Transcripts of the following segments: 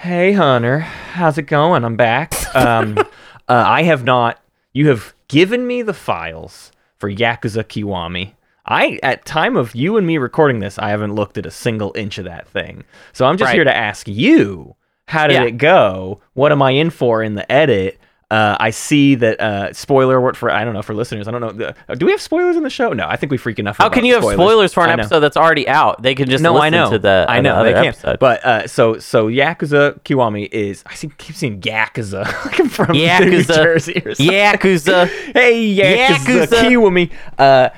Hey, Hunter. How's it going? I'm back. Um, uh, I have not. You have given me the files for Yakuza Kiwami. I, at time of you and me recording this, I haven't looked at a single inch of that thing. So I'm just Right. here to ask you, how did Yeah. it go? What am I in for in the edit? Uh, I see that uh, spoiler alert for I don't know for listeners. I don't know. The, do we have spoilers in the show? No, I think we freak enough. How can you have spoilers. spoilers for an episode that's already out? They can just No, listen I know. to the I know the they can't. episode. But uh, so so Yakuza Kiwami is I see, keep seeing Yakuza like I'm from New Jersey or something. Yakuza. Hey Yakuza, Yakuza. Kiwami. Uh,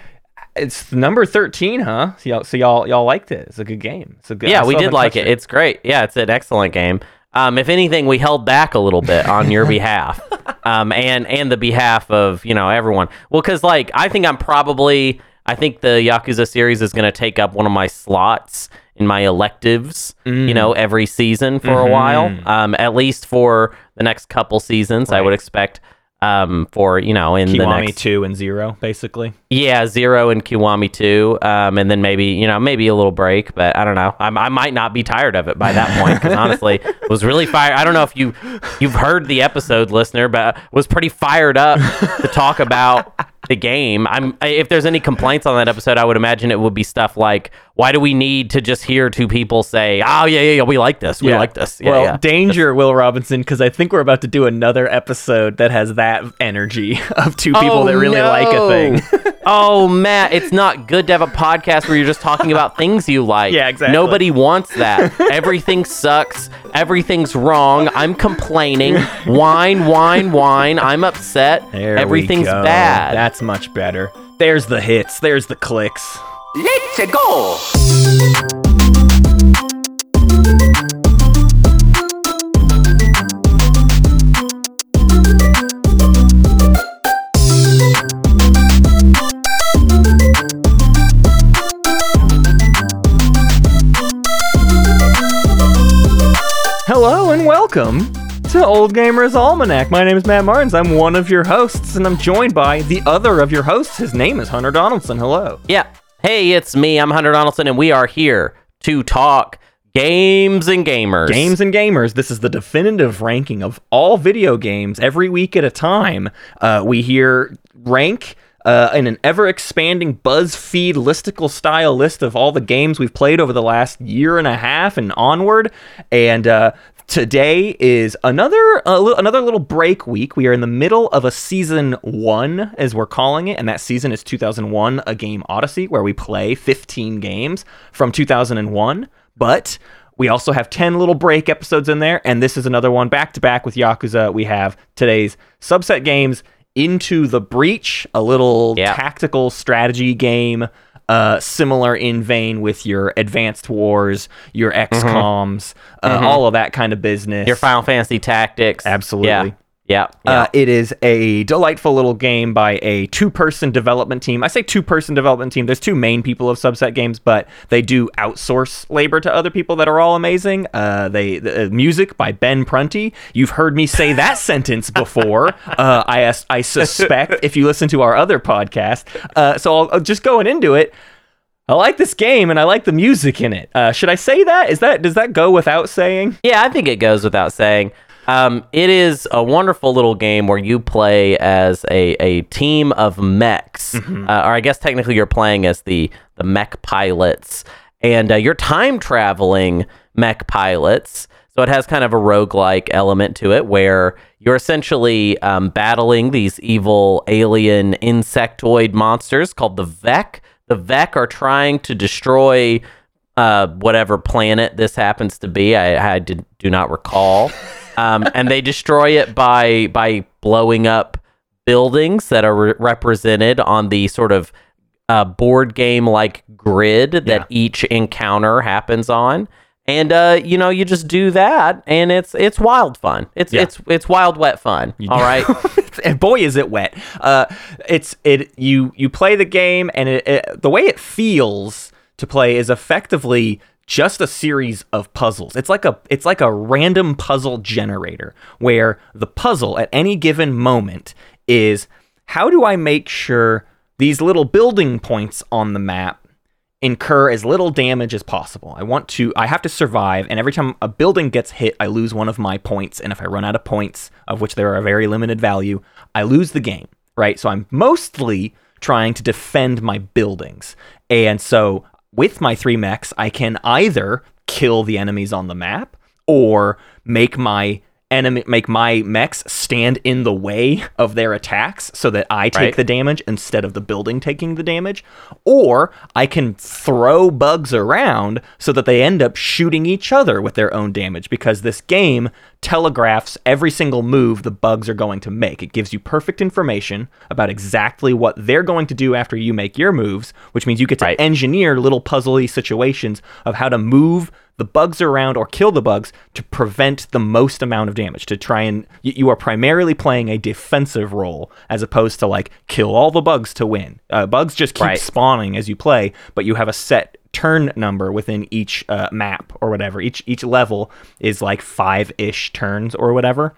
it's number thirteen, huh? So y'all, so y'all y'all liked it. It's a good game. It's a good. Yeah, we did like it. It's great. Yeah, it's an excellent game. Um, if anything, we held back a little bit on your behalf, um, and and the behalf of you know everyone. Well, because like I think I'm probably I think the Yakuza series is going to take up one of my slots in my electives. Mm. You know, every season for a Mm-hmm. while, um, at least for the next couple seasons. I would expect um, for you know in the Kiwami next two and zero, basically. yeah, zero and Kiwami two, um, and then maybe you know maybe a little break, but I don't know. I, I might not be tired of it by that point because honestly, it was really fired. I don't know if you you've heard the episode, listener, but was pretty fired up to talk about the game. I'm if there's any complaints on that episode, I would imagine it would be stuff like, why do we need to just hear two people say, oh yeah yeah yeah, we like this, we like this, yeah well, yeah. danger, Will Robinson, because I think we're about to do another episode that has that energy of two people Oh, that really oh, like a thing. oh, Matt, it's not good to have a podcast where you're just talking about things you like. Yeah, exactly. Nobody wants that. Everything sucks. Everything's wrong. I'm complaining. Whine, whine, whine. I'm upset. There Everything's bad. That's much better. There's the hits. There's the clicks. Let's go! Hello and welcome to Old Gamers Almanac. My name is Matt Martins. I'm one of your hosts, and I'm joined by the other of your hosts. His name is Hunter Donaldson. Hello. yeah. Hey, it's me. I'm Hunter Donaldson, and we are here to talk games and gamers. Games and Gamers. This is the definitive ranking of all video games every week at a time. Uh, we hear rank. Uh, in an ever expanding BuzzFeed listicle style list of all the games we've played over the last year and a half and onward. And uh, today is another li- another little break week. We are in the middle of a season one, as we're calling it, and that season is 2001: A Game Odyssey, where we play 15 games from 2001. But we also have 10 little break episodes in there, and this is another one back to back with Yakuza. We have today's subset games Into the Breach, a little Yeah. tactical strategy game, uh, similar in vein with your Advanced Wars, your XComs, uh, all of that kind of business. Your Final Fantasy Tactics. Absolutely. Yeah. Yeah. yeah. Uh, it is a delightful little game by a two-person development team. I say two-person development team. There's two main people of subset games, but they do outsource labor to other people that are all amazing. Uh, they the, uh, music by Ben Prunty. You've heard me say that sentence before. Uh, I I suspect if you listen to our other podcast. Uh, so I'll, I'll just going into it. I like this game and I like the music in it. Uh, should I say that? Is that does that go without saying? Yeah, I think it goes without saying. Um, it is a wonderful little game where you play as a, a team of mechs, Mm-hmm. uh, or I guess technically you're playing as the the mech pilots, and uh, you're time traveling mech pilots. So it has kind of a roguelike element to it where you're essentially um, battling these evil alien insectoid monsters called the Vek. The Vek are trying to destroy uh, whatever planet this happens to be. I, I did, do not recall. Um, and they destroy it by by blowing up buildings that are re- represented on the sort of uh, board game like grid that Yeah. each encounter happens on. And uh, you know, you just do that, and it's it's wild fun. It's Yeah. it's it's wild wet fun. All right. and boy is it wet uh it's it you you play the game and it, it the way it feels to play is effectively just a series of puzzles it's like a it's like a random puzzle generator where the puzzle at any given moment is how do i make sure these little building points on the map incur as little damage as possible. I want to I have to survive and every time a building gets hit, I lose one of my points and if I run out of points, of which there are a very limited value, I lose the game, right? So I'm mostly trying to defend my buildings. And so with my 3 mechs, I can either kill the enemies on the map or make my enemy make my mechs stand in the way of their attacks so that I take Right. the damage instead of the building taking the damage or I can throw bugs around so that they end up shooting each other with their own damage because this game telegraphs every single move the bugs are going to make it gives you perfect information about exactly what they're going to do after you make your moves which means you get to Right. engineer little puzzly situations of how to move the bugs around or kill the bugs to prevent the most amount of damage to try and you, are primarily playing a defensive role as opposed to like kill all the bugs to win uh, bugs just keep Right. spawning as you play but you have a set turn number within each uh, map or whatever each each level is like five-ish turns or whatever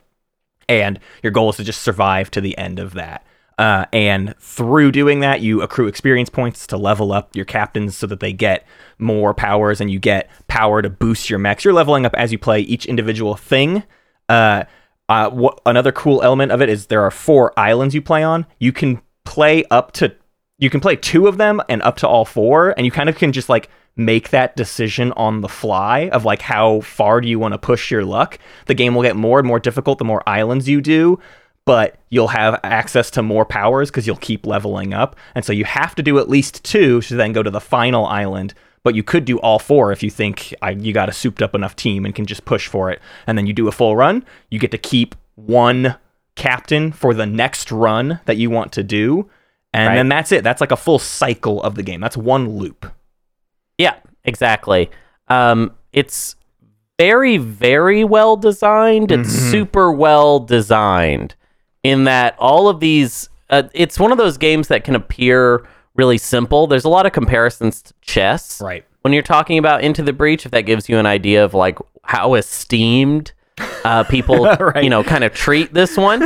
and your goal is to just survive to the end of that. Uh, and through doing that, you accrue experience points to level up your captains so that they get more powers and you get power to boost your mechs. You're leveling up as you play each individual thing. Uh, uh, what, another cool element of it is there are four islands you play on. You can play up to, you can play two of them and up to all four, and you kind of can just like make that decision on the fly of like how far do you want to push your luck. The game will get more and more difficult the more islands you do, but you'll have access to more powers because you'll keep leveling up. And so you have to do at least two to then go to the final island. But you could do all four if you think I, you got a souped up enough team and can just push for it. And then you do a full run. You get to keep one captain for the next run that you want to do. And Right. then that's it. That's like a full cycle of the game. That's one loop. Yeah, exactly. Um, it's very, very well designed. It's super well designed in that all of these. Uh, it's one of those games that can appear really simple. There's a lot of comparisons to chess. Right. When you're talking about Into the Breach, if that gives you an idea of like how esteemed uh, people, Right. you know, kind of treat this one.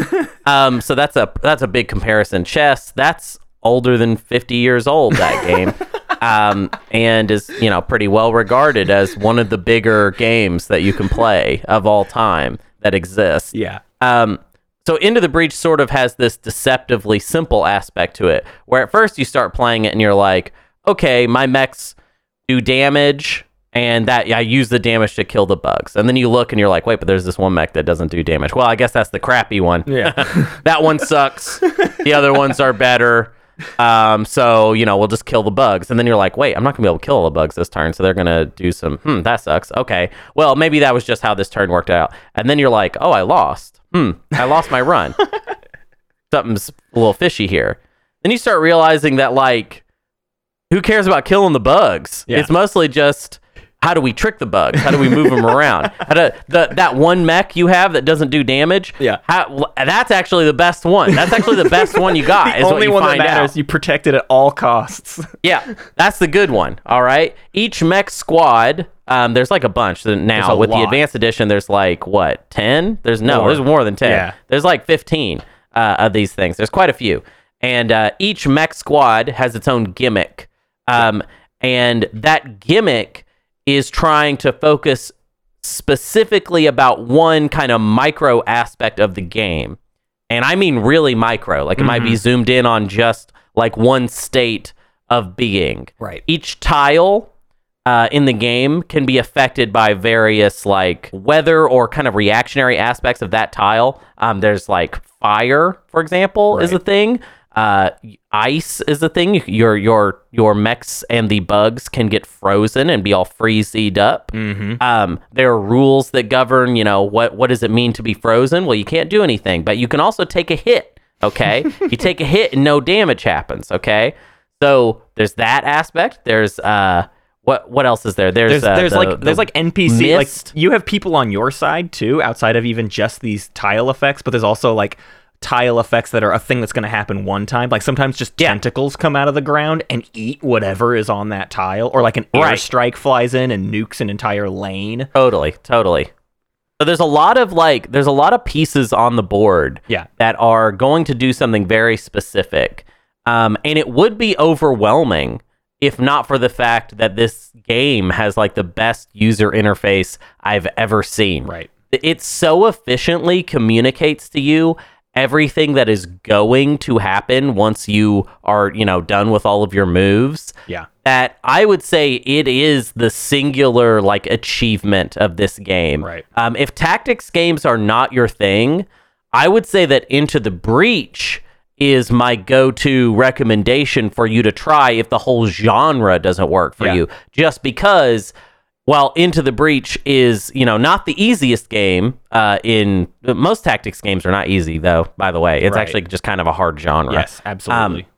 Um, so that's a that's a big comparison. Chess, that's older than 50 years old. That game. um, and is you know pretty well regarded as one of the bigger games that you can play of all time that exists. Yeah. Um, so Into the Breach sort of has this deceptively simple aspect to it, where at first you start playing it and you're like, okay, my mechs do damage, and that I use the damage to kill the bugs. And then you look and you're like, wait, but there's this one mech that doesn't do damage. Well, I guess that's the crappy one. Yeah. that one sucks. the other ones are better. Um, so you know, we'll just kill the bugs, and then you're like, wait, I'm not gonna be able to kill all the bugs this turn, so they're gonna do some. Hmm, that sucks. Okay, well, maybe that was just how this turn worked out, and then you're like, oh, I lost. Hmm, I lost my run. Something's a little fishy here. Then you start realizing that like, who cares about killing the bugs? Yeah. It's mostly just. How do we trick the bugs? How do we move them around? How do, the, that one mech you have that doesn't do damage? Yeah. How, that's actually the best one. That's actually the best one you got. the only one that matters. out. You protect it at all costs. Yeah, that's the good one. All right. Each mech squad, um, there's like a bunch now. a With the advanced edition, there's like what ten? There's no, More. there's more than ten. Yeah. There's like fifteen uh, of these things. There's quite a few, and uh, each mech squad has its own gimmick, um, and that gimmick is trying to focus specifically about one kind of micro aspect of the game. And I mean really micro. Like it might Mm-hmm. be zoomed in on just like one state of being. Right. Each tile uh, in the game can be affected by various like weather or kind of reactionary aspects of that tile. Um, there's like fire, for example, is a thing. Uh, ice is a thing. Your your your mechs and the bugs can get frozen and be all freezed up. Mm-hmm. Um, there are rules that govern, you know, what what does it mean to be frozen? Well, you can't do anything, but you can also take a hit. Okay, you take a hit and no damage happens. Okay, so there's that aspect. There's uh, what what else is there? There's There's uh, there's the- like the there's like NPC mist. like you have people on your side too outside of even just these tile effects, but there's also like tile effects that are a thing that's going to happen one time. Like sometimes just tentacles come out of the ground and eat whatever is on that tile, or like an Right. airstrike flies in and nukes an entire lane. Totally, totally. So there's a lot of like there's a lot of pieces on the board Yeah. that are going to do something very specific. Um, and it would be overwhelming if not for the fact that this game has like the best user interface I've ever seen. Right. It so efficiently communicates to you everything that is going to happen once you are, you know, done with all of your moves. Yeah. That I would say it is the singular like achievement of this game. Right. Um, if tactics games are not your thing, I would say that Into the Breach is my go-to recommendation for you to try if the whole genre doesn't work for Yeah. you. Just because while Into the Breach is, you know, not the easiest game uh, in most tactics games are not easy though, by the way. It's Right. actually just kind of a hard genre. Yes, absolutely.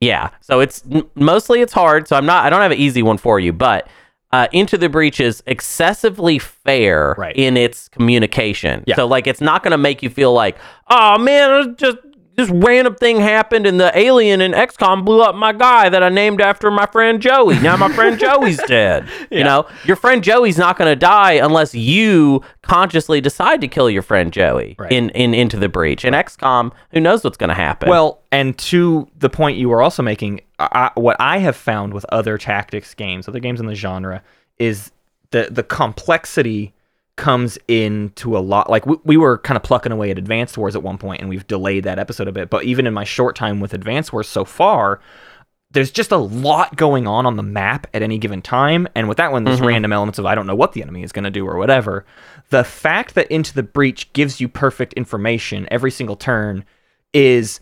Yeah. So it's mostly it's hard. So I'm not. I don't have an easy one for you, but uh, Into the Breach is excessively fair Right. in its communication. Yeah. So like it's not going to make you feel like, oh man, just this random thing happened and the alien in XCOM blew up my guy that I named after my friend Joey. Now my friend Joey's dead. You know, your friend Joey's not going to die unless you consciously decide to kill your friend Joey Right. in, in Into the Breach. In XCOM, who knows what's going to happen? Well, and to the point you were also making, I, what I have found with other tactics games, other games in the genre, is the the complexity comes into a lot. Like we, we were kind of plucking away at Advanced Wars at one point, and we've delayed that episode a bit. But even in my short time with Advanced Wars so far, there's just a lot going on on the map at any given time. And with that one, there's mm-hmm. random elements of I don't know what the enemy is going to do or whatever. The fact that Into the Breach gives you perfect information every single turn is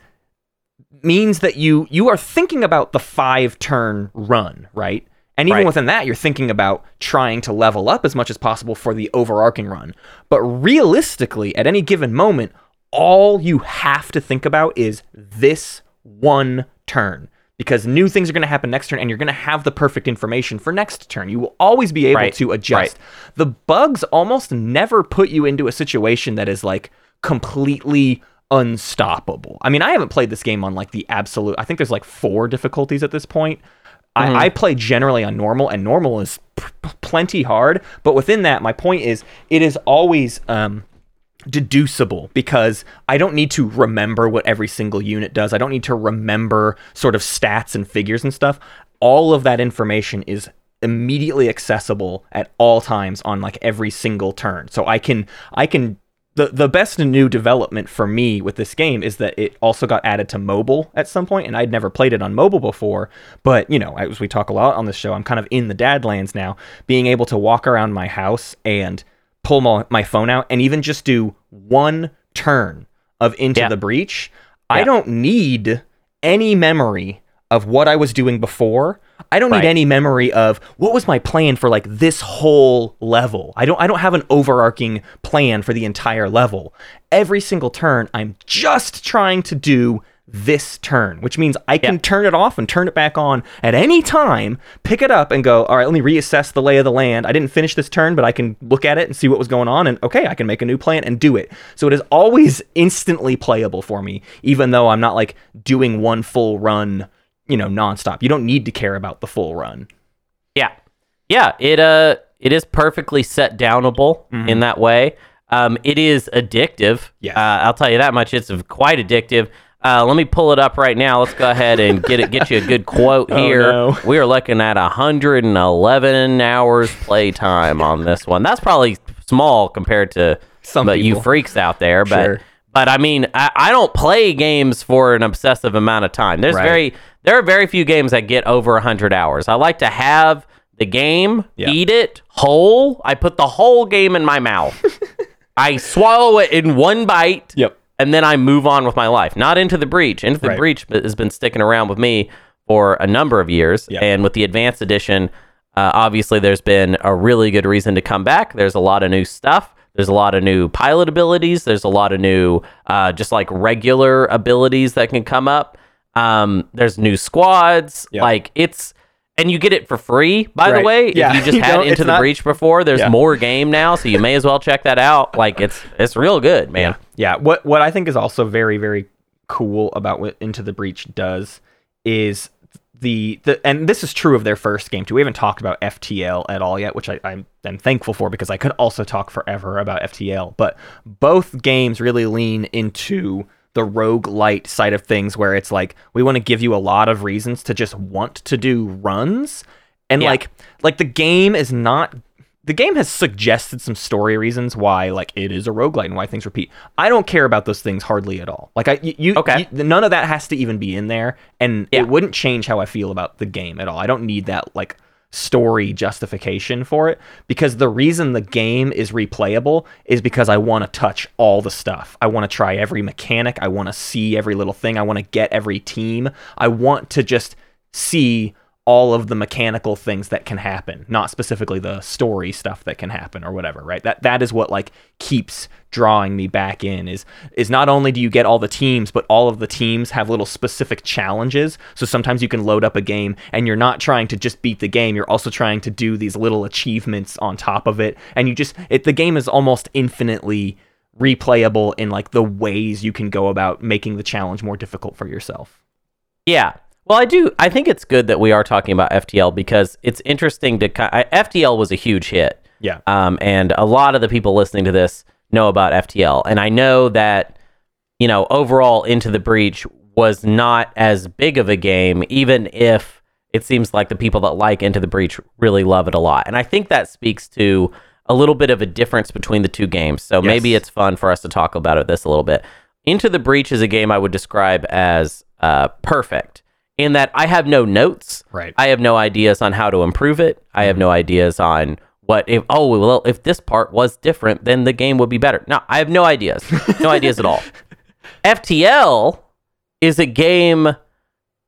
means that you you are thinking about the five turn run, right? And even Right. within that, you're thinking about trying to level up as much as possible for the overarching run. But realistically, at any given moment, all you have to think about is this one turn. Because new things are going to happen next turn, and you're going to have the perfect information for next turn. You will always be able Right. to adjust. The bugs almost never put you into a situation that is like completely unstoppable. I mean, I haven't played this game on like the absolute. I think there's like four difficulties at this point. I, I play generally on normal, and normal is p- plenty hard. But within that, my point is, it is always um, deducible because I don't need to remember what every single unit does. I don't need to remember sort of stats and figures and stuff. All of that information is immediately accessible at all times on like every single turn. So I can I can the the best new development for me with this game is that it also got added to mobile at some point and I'd never played it on mobile before but you know as we talk a lot on this show I'm kind of in the dadlands now being able to walk around my house and pull my, my phone out and even just do one turn of into Yeah. the breach I don't need any memory of what I was doing before. I don't Right. need any memory of what was my plan for like this whole level. I don't I don't have an overarching plan for the entire level. Every single turn I'm just trying to do this turn, which means I can Yeah. turn it off and turn it back on at any time, pick it up and go, all right, let me reassess the lay of the land. I didn't finish this turn, but I can look at it and see what was going on and okay, I can make a new plan and do it. So it is always instantly playable for me, even though I'm not like doing one full run, you know, nonstop. You don't need to care about the full run. Yeah, yeah. It uh, it is perfectly set downable in that way. Um, it is addictive. Yes. uh, I'll tell you that much. It's quite addictive. Uh, let me pull it up right now. Let's go ahead and get it. Get you a good quote here. no. We are looking at 111 hours playtime on this one. That's probably small compared to Some but you freaks out there. But Sure. but I mean, I, I don't play games for an obsessive amount of time. There's Right. very there are very few games that get over 100 hours. I like to have the game, Yeah. eat it whole. I put the whole game in my mouth. I swallow it in one bite. Yep. And then I move on with my life. Not into the breach. Into the Right. breach has been sticking around with me for a number of years. Yeah. And with the advanced edition, uh, obviously there's been a really good reason to come back. There's a lot of new stuff. There's a lot of new pilot abilities. There's a lot of new, uh, just like regular abilities that can come up. Um, there's new squads. Yeah. Like it's, and you get it for free, by the way. Yeah. If you just You had Into the not- Breach before, there's Yeah. more game now, so you may as well check that out. Like it's it's real good, man. Yeah. What what I think is also very very cool about what Into the Breach does is the the and this is true of their first game too. We haven't talked about FTL at all yet, which I, I'm am thankful for because I could also talk forever about FTL. But both games really lean into the roguelite side of things where it's like we want to give you a lot of reasons to just want to do runs and Yeah. like like the game is not the game has suggested some story reasons why like it is a roguelite and why things repeat. I don't care about those things hardly at all. Like I you, you, Okay. you- none of that has to even be in there and Yeah. it wouldn't change how I feel about the game at all. I don't need that like story justification for it because the reason the game is replayable is because I want to touch all the stuff. I want to try every mechanic, I want to see every little thing, I want to get every team. I want to just see all of the mechanical things that can happen, not specifically the story stuff that can happen or whatever, right? That that is what like keeps drawing me back in is is not only do you get all the teams, but all of the teams have little specific challenges. So sometimes you can load up a game and you're not trying to just beat the game, you're also trying to do these little achievements on top of it. And you just it the game is almost infinitely replayable in like the ways you can go about making the challenge more difficult for yourself. Yeah. Well, I do. I think it's good that we are talking about FTL because it's interesting to. FTL was a huge hit. Yeah. Um, and a lot of the people listening to this know about FTL. And I know that, you know, overall, Into the Breach was not as big of a game, even if it seems like the people that like Into the Breach really love it a lot. And I think that speaks to a little bit of a difference between the two games. So maybe it's fun for us to talk about it this a little bit. Into the Breach is a game I would describe as uh, perfect in that I have no notes. Right. I have no ideas on how to improve it. I have no ideas on what if oh well if this part was different then the game would be better. No, I have no ideas. No ideas at all. FTL is a game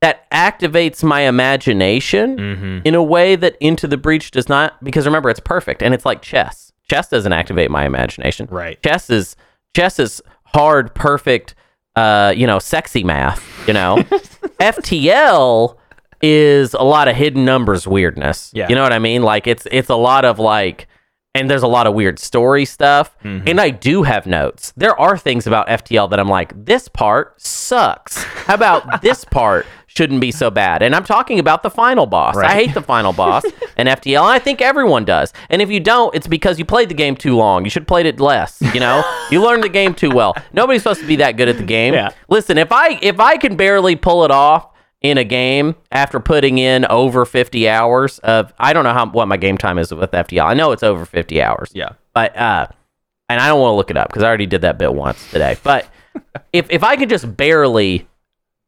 that activates my imagination Mm-hmm. in a way that Into the Breach does not because remember it's perfect and it's like chess. Chess doesn't activate my imagination. Right. Chess is chess is hard, perfect, uh, you know, sexy math, you know. FTL is a lot of hidden numbers weirdness. Yeah. You know what I mean? Like it's it's a lot of like and there's a lot of weird story stuff. Mm-hmm. And I do have notes. There are things about FTL that I'm like, this part sucks. How about this part shouldn't be so bad? And I'm talking about the final boss. I hate the final boss in FTL, and I think everyone does. And if you don't, it's because you played the game too long. You should have played it less. You know, you learned the game too well. Nobody's supposed to be that good at the game. Yeah. Listen, if I if I can barely pull it off in a game after putting in over 50 hours of I don't know how what my game time is with FTL. I know it's over 50 hours. Yeah. But uh and I don't want to look it up because I already did that bit once today. But if if I could just barely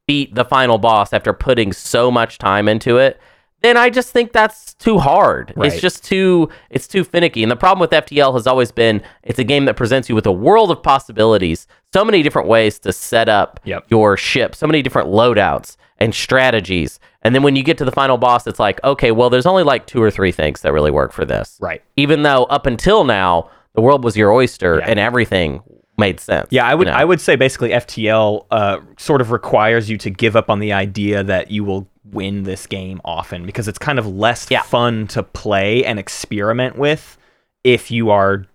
beat the final boss after putting so much time into it, then I just think that's too hard. Right. It's just too it's too finicky. And the problem with FTL has always been it's a game that presents you with a world of possibilities, so many different ways to set up Yep. your ship, so many different loadouts and strategies. And then when you get to the final boss, it's like, okay, well, there's only like two or three things that really work for this Right. even though up until now the world was your oyster Yeah. and everything made sense. Yeah, I would you know? I would say basically FTL uh, sort of requires you to give up on the idea that you will win this game often because it's kind of less Yeah. fun to play and experiment with if you are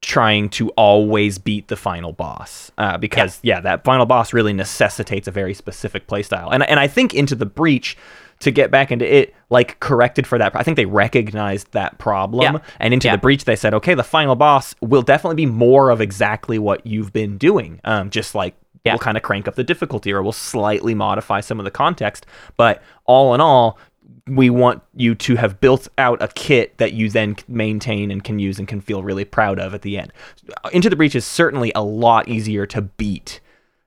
trying to always beat the final boss uh, because yeah. that final boss really necessitates a very specific playstyle and and I think into the breach to get back into it like corrected for that I think they recognized that problem Yeah. and into Yeah. the breach they said okay the final boss will definitely be more of exactly what you've been doing um just like Yeah. we'll kind of crank up the difficulty or we'll slightly modify some of the context but all in all we want you to have built out a kit that you then maintain and can use and can feel really proud of at the end. Into the Breach is certainly a lot easier to beat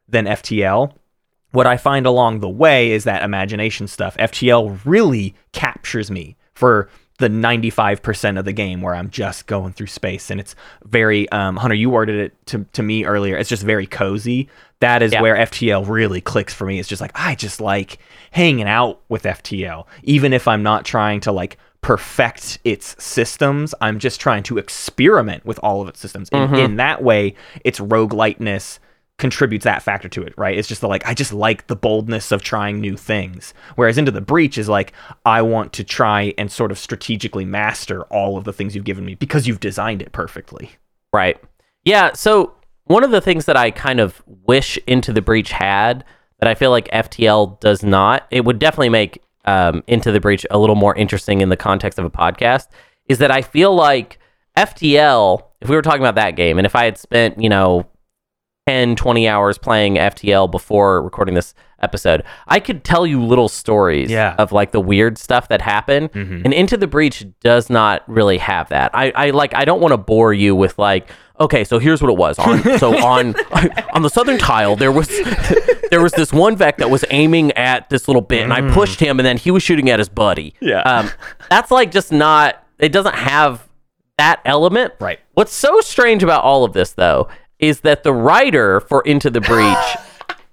than FTL. What I find along the way is that imagination stuff. FTL really captures me for the 95% of the game where I'm just going through space and it's very um, Hunter you worded it to, to me earlier it's just very cozy that is Yeah. where FTL really clicks for me it's just like I just like hanging out with FTL even if I'm not trying to like perfect its systems I'm just trying to experiment with all of its systems and mm-hmm. in that way its rogueliteness contributes that factor to it, right? It's just the like I just like the boldness of trying new things. Whereas into the breach is like I want to try and sort of strategically master all of the things you've given me because you've designed it perfectly. Right. Yeah. So one of the things that I kind of wish Into the Breach had that I feel like FTL does not, it would definitely make um, Into the Breach a little more interesting in the context of a podcast, is that I feel like FTL, if we were talking about that game, and if I had spent, you know, 10, 20 hours playing FTL before recording this episode, I could tell you little stories Yeah. of like the weird stuff that happened. And Into the Breach does not really have that. I, I like I don't want to bore you with like, okay, so here's what it was. On so on on the southern tile there was there was this one Vek that was aiming at this little bit and I pushed him and then he was shooting at his buddy. Yeah. Um that's like just not it doesn't have that element. Right. What's so strange about all of this though is that the writer for Into the Breach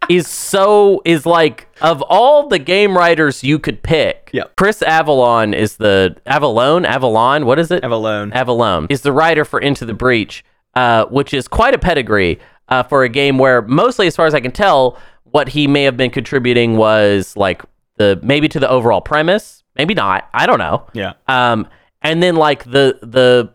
is so is like of all the game writers you could pick. Yep. Chris Avalon is the Avalon, Avalon, what is it? Avalon. Avalon is the writer for Into the Breach, uh, which is quite a pedigree uh, for a game where mostly, as far as I can tell, what he may have been contributing was like the maybe to the overall premise, maybe not. I don't know. Yeah. Um, and then like the the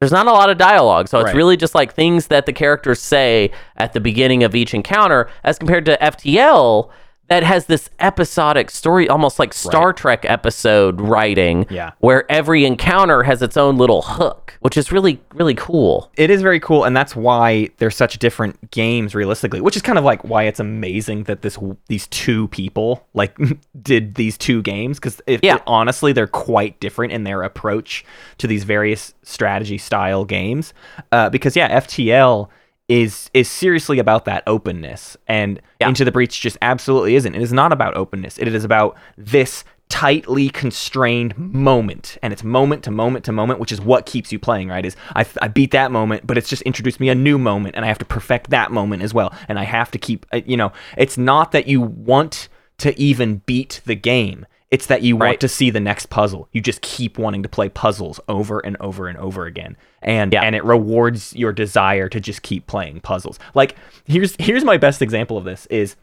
there's not a lot of dialogue, so it's Right. really just like things that the characters say at the beginning of each encounter, as compared to FTL that has this episodic story, almost like Star Trek episode writing, Yeah. where every encounter has its own little hook, which is really really cool. it is very cool and that's why they're such different games realistically which is kind of like why it's amazing that this these two people like did these two games because Yeah. honestly they're quite different in their approach to these various strategy style games uh, because yeah ftl is is seriously about that openness. And Yeah. into the breach just absolutely isn't. It is not about openness. It is about this tightly constrained moment. And it's moment to moment to moment which is what keeps you playing right? Is I, I beat that moment but it's just introduced me a new moment and i have to perfect that moment as well. And i have to keep uh, you know it's not that you want to even beat the game it's that you want to see the next puzzle you just keep wanting to play puzzles over and over and over again and Yeah. and it rewards your desire to just keep playing puzzles like here's here's my best example of this is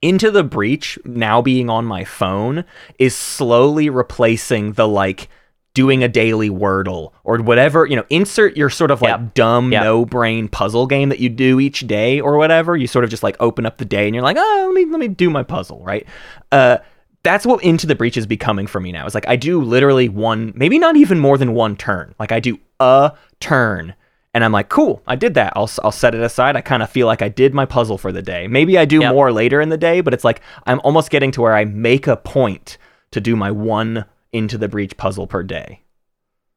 into the breach now being on my phone is slowly replacing the like doing a daily wordle or whatever you know insert your sort of like Yep. dumb Yep. no brain puzzle game that you do each day or whatever you sort of just like open up the day and you're like oh let me let me do my puzzle right uh that's what into the breach is becoming for me now it's like i do literally one maybe not even more than one turn like i do a turn and I'm like, cool, I did that. I'll, I'll set it aside. I kind of feel like I did my puzzle for the day. Maybe I do Yep. more later in the day, but it's like I'm almost getting to where I make a point to do my one into the breach puzzle per day.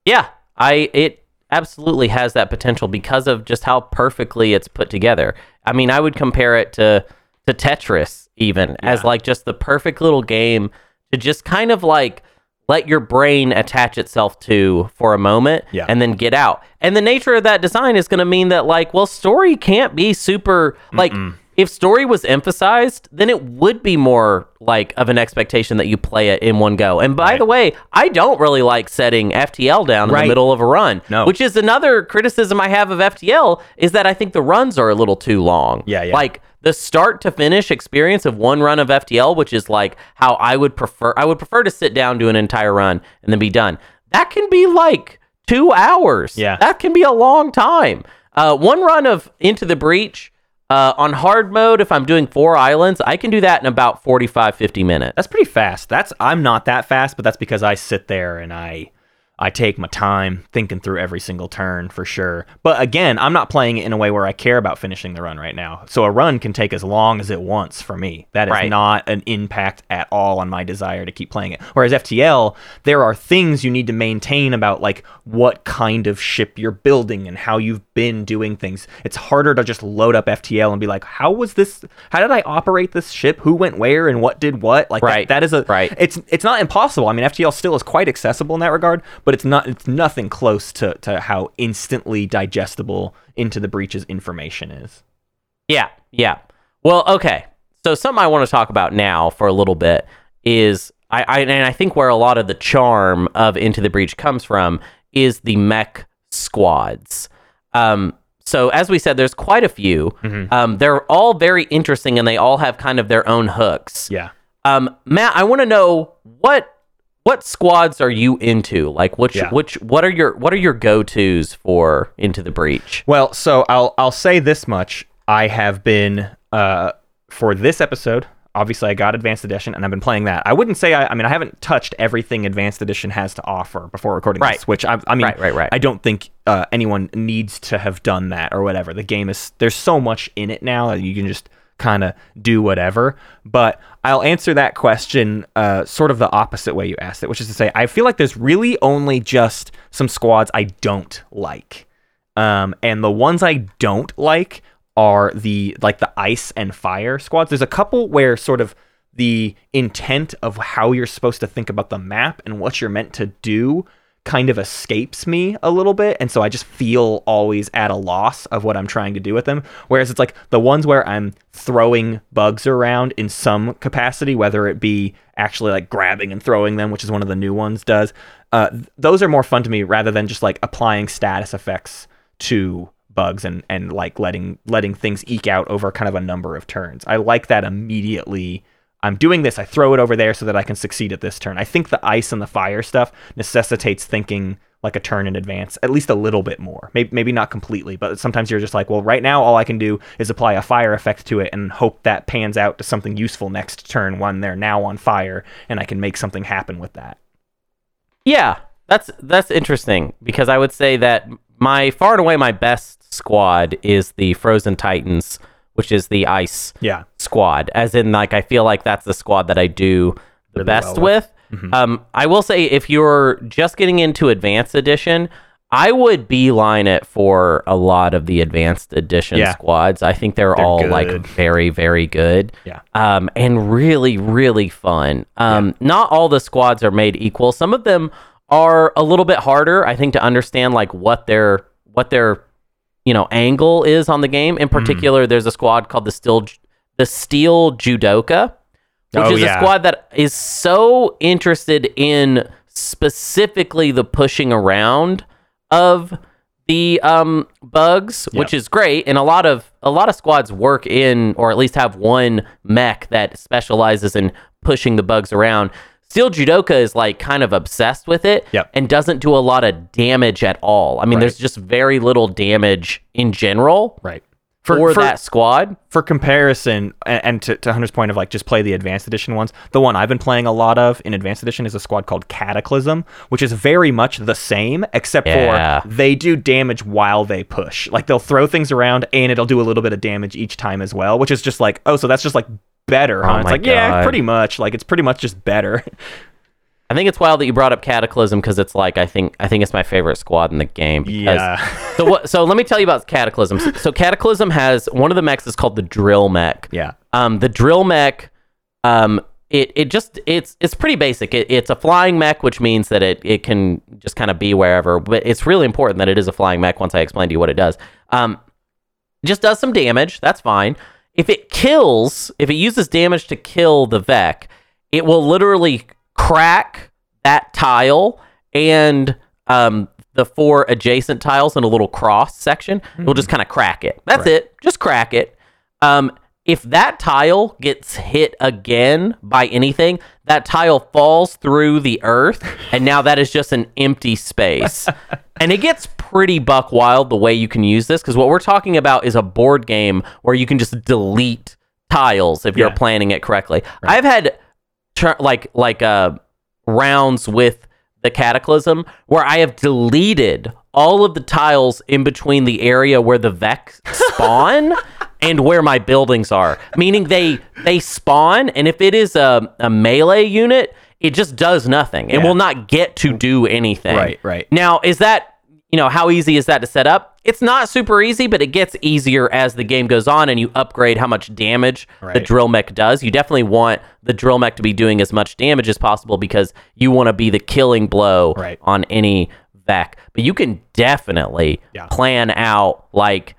Yeah, I it absolutely has that potential because of just how perfectly it's put together. I mean, I would compare it to to Tetris even as like just the perfect little game to just kind of like let your brain attach itself to for a moment Yeah. and then get out. And the nature of that design is going to mean that like well story can't be super like if story was emphasized, then it would be more like of an expectation that you play it in one go. And by Right. the way, I don't really like setting FTL down in Right. the middle of a run. No. Which is another criticism I have of FTL is that I think the runs are a little too long. Yeah, yeah. Like the start to finish experience of one run of FTL, which is like how I would prefer I would prefer to sit down do an entire run and then be done. That can be like two hours. Yeah. That can be a long time. Uh, one run of Into the Breach uh, on hard mode, if I'm doing four islands, I can do that in about 45, 50 minutes. That's pretty fast. That's I'm not that fast, but that's because I sit there and I I take my time thinking through every single turn for sure. But again, I'm not playing it in a way where I care about finishing the run right now. So a run can take as long as it wants for me. That is Right. not an impact at all on my desire to keep playing it. Whereas FTL, there are things you need to maintain about like what kind of ship you're building and how you've been doing things. It's harder to just load up FTL and be like, how was this how did I operate this ship? Who went where and what did what? Like that- Right. that is a Right. it's it's not impossible. I mean, FTL still is quite accessible in that regard, but it's not it's nothing close to to how instantly digestible into the breaches information is. Yeah, yeah. Well, okay. So something I want to talk about now for a little bit is I, I and I think where a lot of the charm of Into the Breach comes from is the mech squads. Um, so as we said, there's quite a few. Um, they're all very interesting and they all have kind of their own hooks. Yeah. Um, Matt, I want to know what what squads are you into? Like which Yeah. which what are your what are your go tos for Into the Breach? Well, so I'll I'll say this much. I have been uh for this episode. Obviously, I got Advanced Edition, and I've been playing that. I wouldn't say I. I mean, I haven't touched everything Advanced Edition has to offer before recording Right. this. Which I, I mean, Right, right, right. I don't think uh, anyone needs to have done that or whatever. The game is there's so much in it now that you can just kind of do whatever. But I'll answer that question uh, sort of the opposite way you asked it, which is to say, I feel like there's really only just some squads I don't like. Um, and the ones I don't like are the like the ice and fire squads. There's a couple where sort of the intent of how you're supposed to think about the map and what you're meant to do kind of escapes me a little bit and so I just feel always at a loss of what I'm trying to do with them. Whereas it's like the ones where I'm throwing bugs around in some capacity whether it be actually like grabbing and throwing them which is one of the new ones does uh, th- those are more fun to me rather than just like applying status effects to bugs and and like letting letting things eke out over kind of a number of turns. I like that immediately I'm doing this. I throw it over there so that I can succeed at this turn. I think the ice and the fire stuff necessitates thinking like a turn in advance, at least a little bit more. Maybe, maybe not completely, but sometimes you're just like, well, right now all I can do is apply a fire effect to it and hope that pans out to something useful next turn when they're now on fire, and I can make something happen with that. Yeah, that's that's interesting because I would say that my far and away my best squad is the Frozen Titans, which is the ice Yeah. squad. As in, like I feel like that's the squad that I do the Really best well with. with. Um, I will say if you're just getting into Advanced Edition, I would beeline it for a lot of the Advanced Edition Yeah. squads. I think they're, They're all like very, very good. Yeah. Um, and really, really fun. Um, not all the squads are made equal. Some of them are a little bit harder, I think, to understand like what their what their you know angle is on the game. Mm. In particular, there's a squad called the Steel the Steel Judoka, which Oh, is yeah. a squad that is so interested in specifically the pushing around of the um, bugs, which is great. And a lot of a lot of squads work in, or at least have one mech that specializes in pushing the bugs around. Steel Judoka is like kind of obsessed with it Yep. and doesn't do a lot of damage at all. I mean, Right. there's just very little damage in general Right. for, that squad. for comparison, and, and to, to Hunter's point of like just play the advanced edition ones, the one I've been playing a lot of in advanced edition is a squad called Cataclysm, which is very much the same, except Yeah. for they do damage while they push. Like they'll throw things around and it'll do a little bit of damage each time as well, which is just like, oh, so that's just like better, huh? Oh it's like, yeah, pretty much. Like it's pretty much just better. I think it's wild that you brought up Cataclysm because it's like I think I think it's my favorite squad in the game. because- yeah. so what? So let me tell you about Cataclysm. So, so Cataclysm has one of the mechs is called the Drill Mech. yeah. Um, the Drill Mech, um, it it just it's it's pretty basic. It, it's a flying mech, which means that it it can just kind of be wherever. But it's really important that it is a flying mech. Once I explain to you what it does, um, just does some damage. That's fine. If it kills, if it uses damage to kill the Vek, it will literally crack that tile and um, the four adjacent tiles in a little cross section. It will just kind of crack it. That's Right. it. Just crack it. Um, if that tile gets hit again by anything, that tile falls through the earth, and now that is just an empty space. and it gets pretty buck wild the way you can use this because what we're talking about is a board game where you can just delete tiles if you're planning it correctly. I've had like like uh rounds with the cataclysm where I have deleted all of the tiles in between the area where the Vek spawn and where my buildings are. Meaning they they spawn and if it is a, a melee unit, it just does nothing. It Yeah. will not get to do anything. Right, right. Now, is that you know how easy is that to set up? It's not super easy, but it gets easier as the game goes on and you upgrade how much damage the drill mech does. You definitely want the drill mech to be doing as much damage as possible because you want to be the killing blow Right. on any Vek. But you can definitely Yeah. plan out like,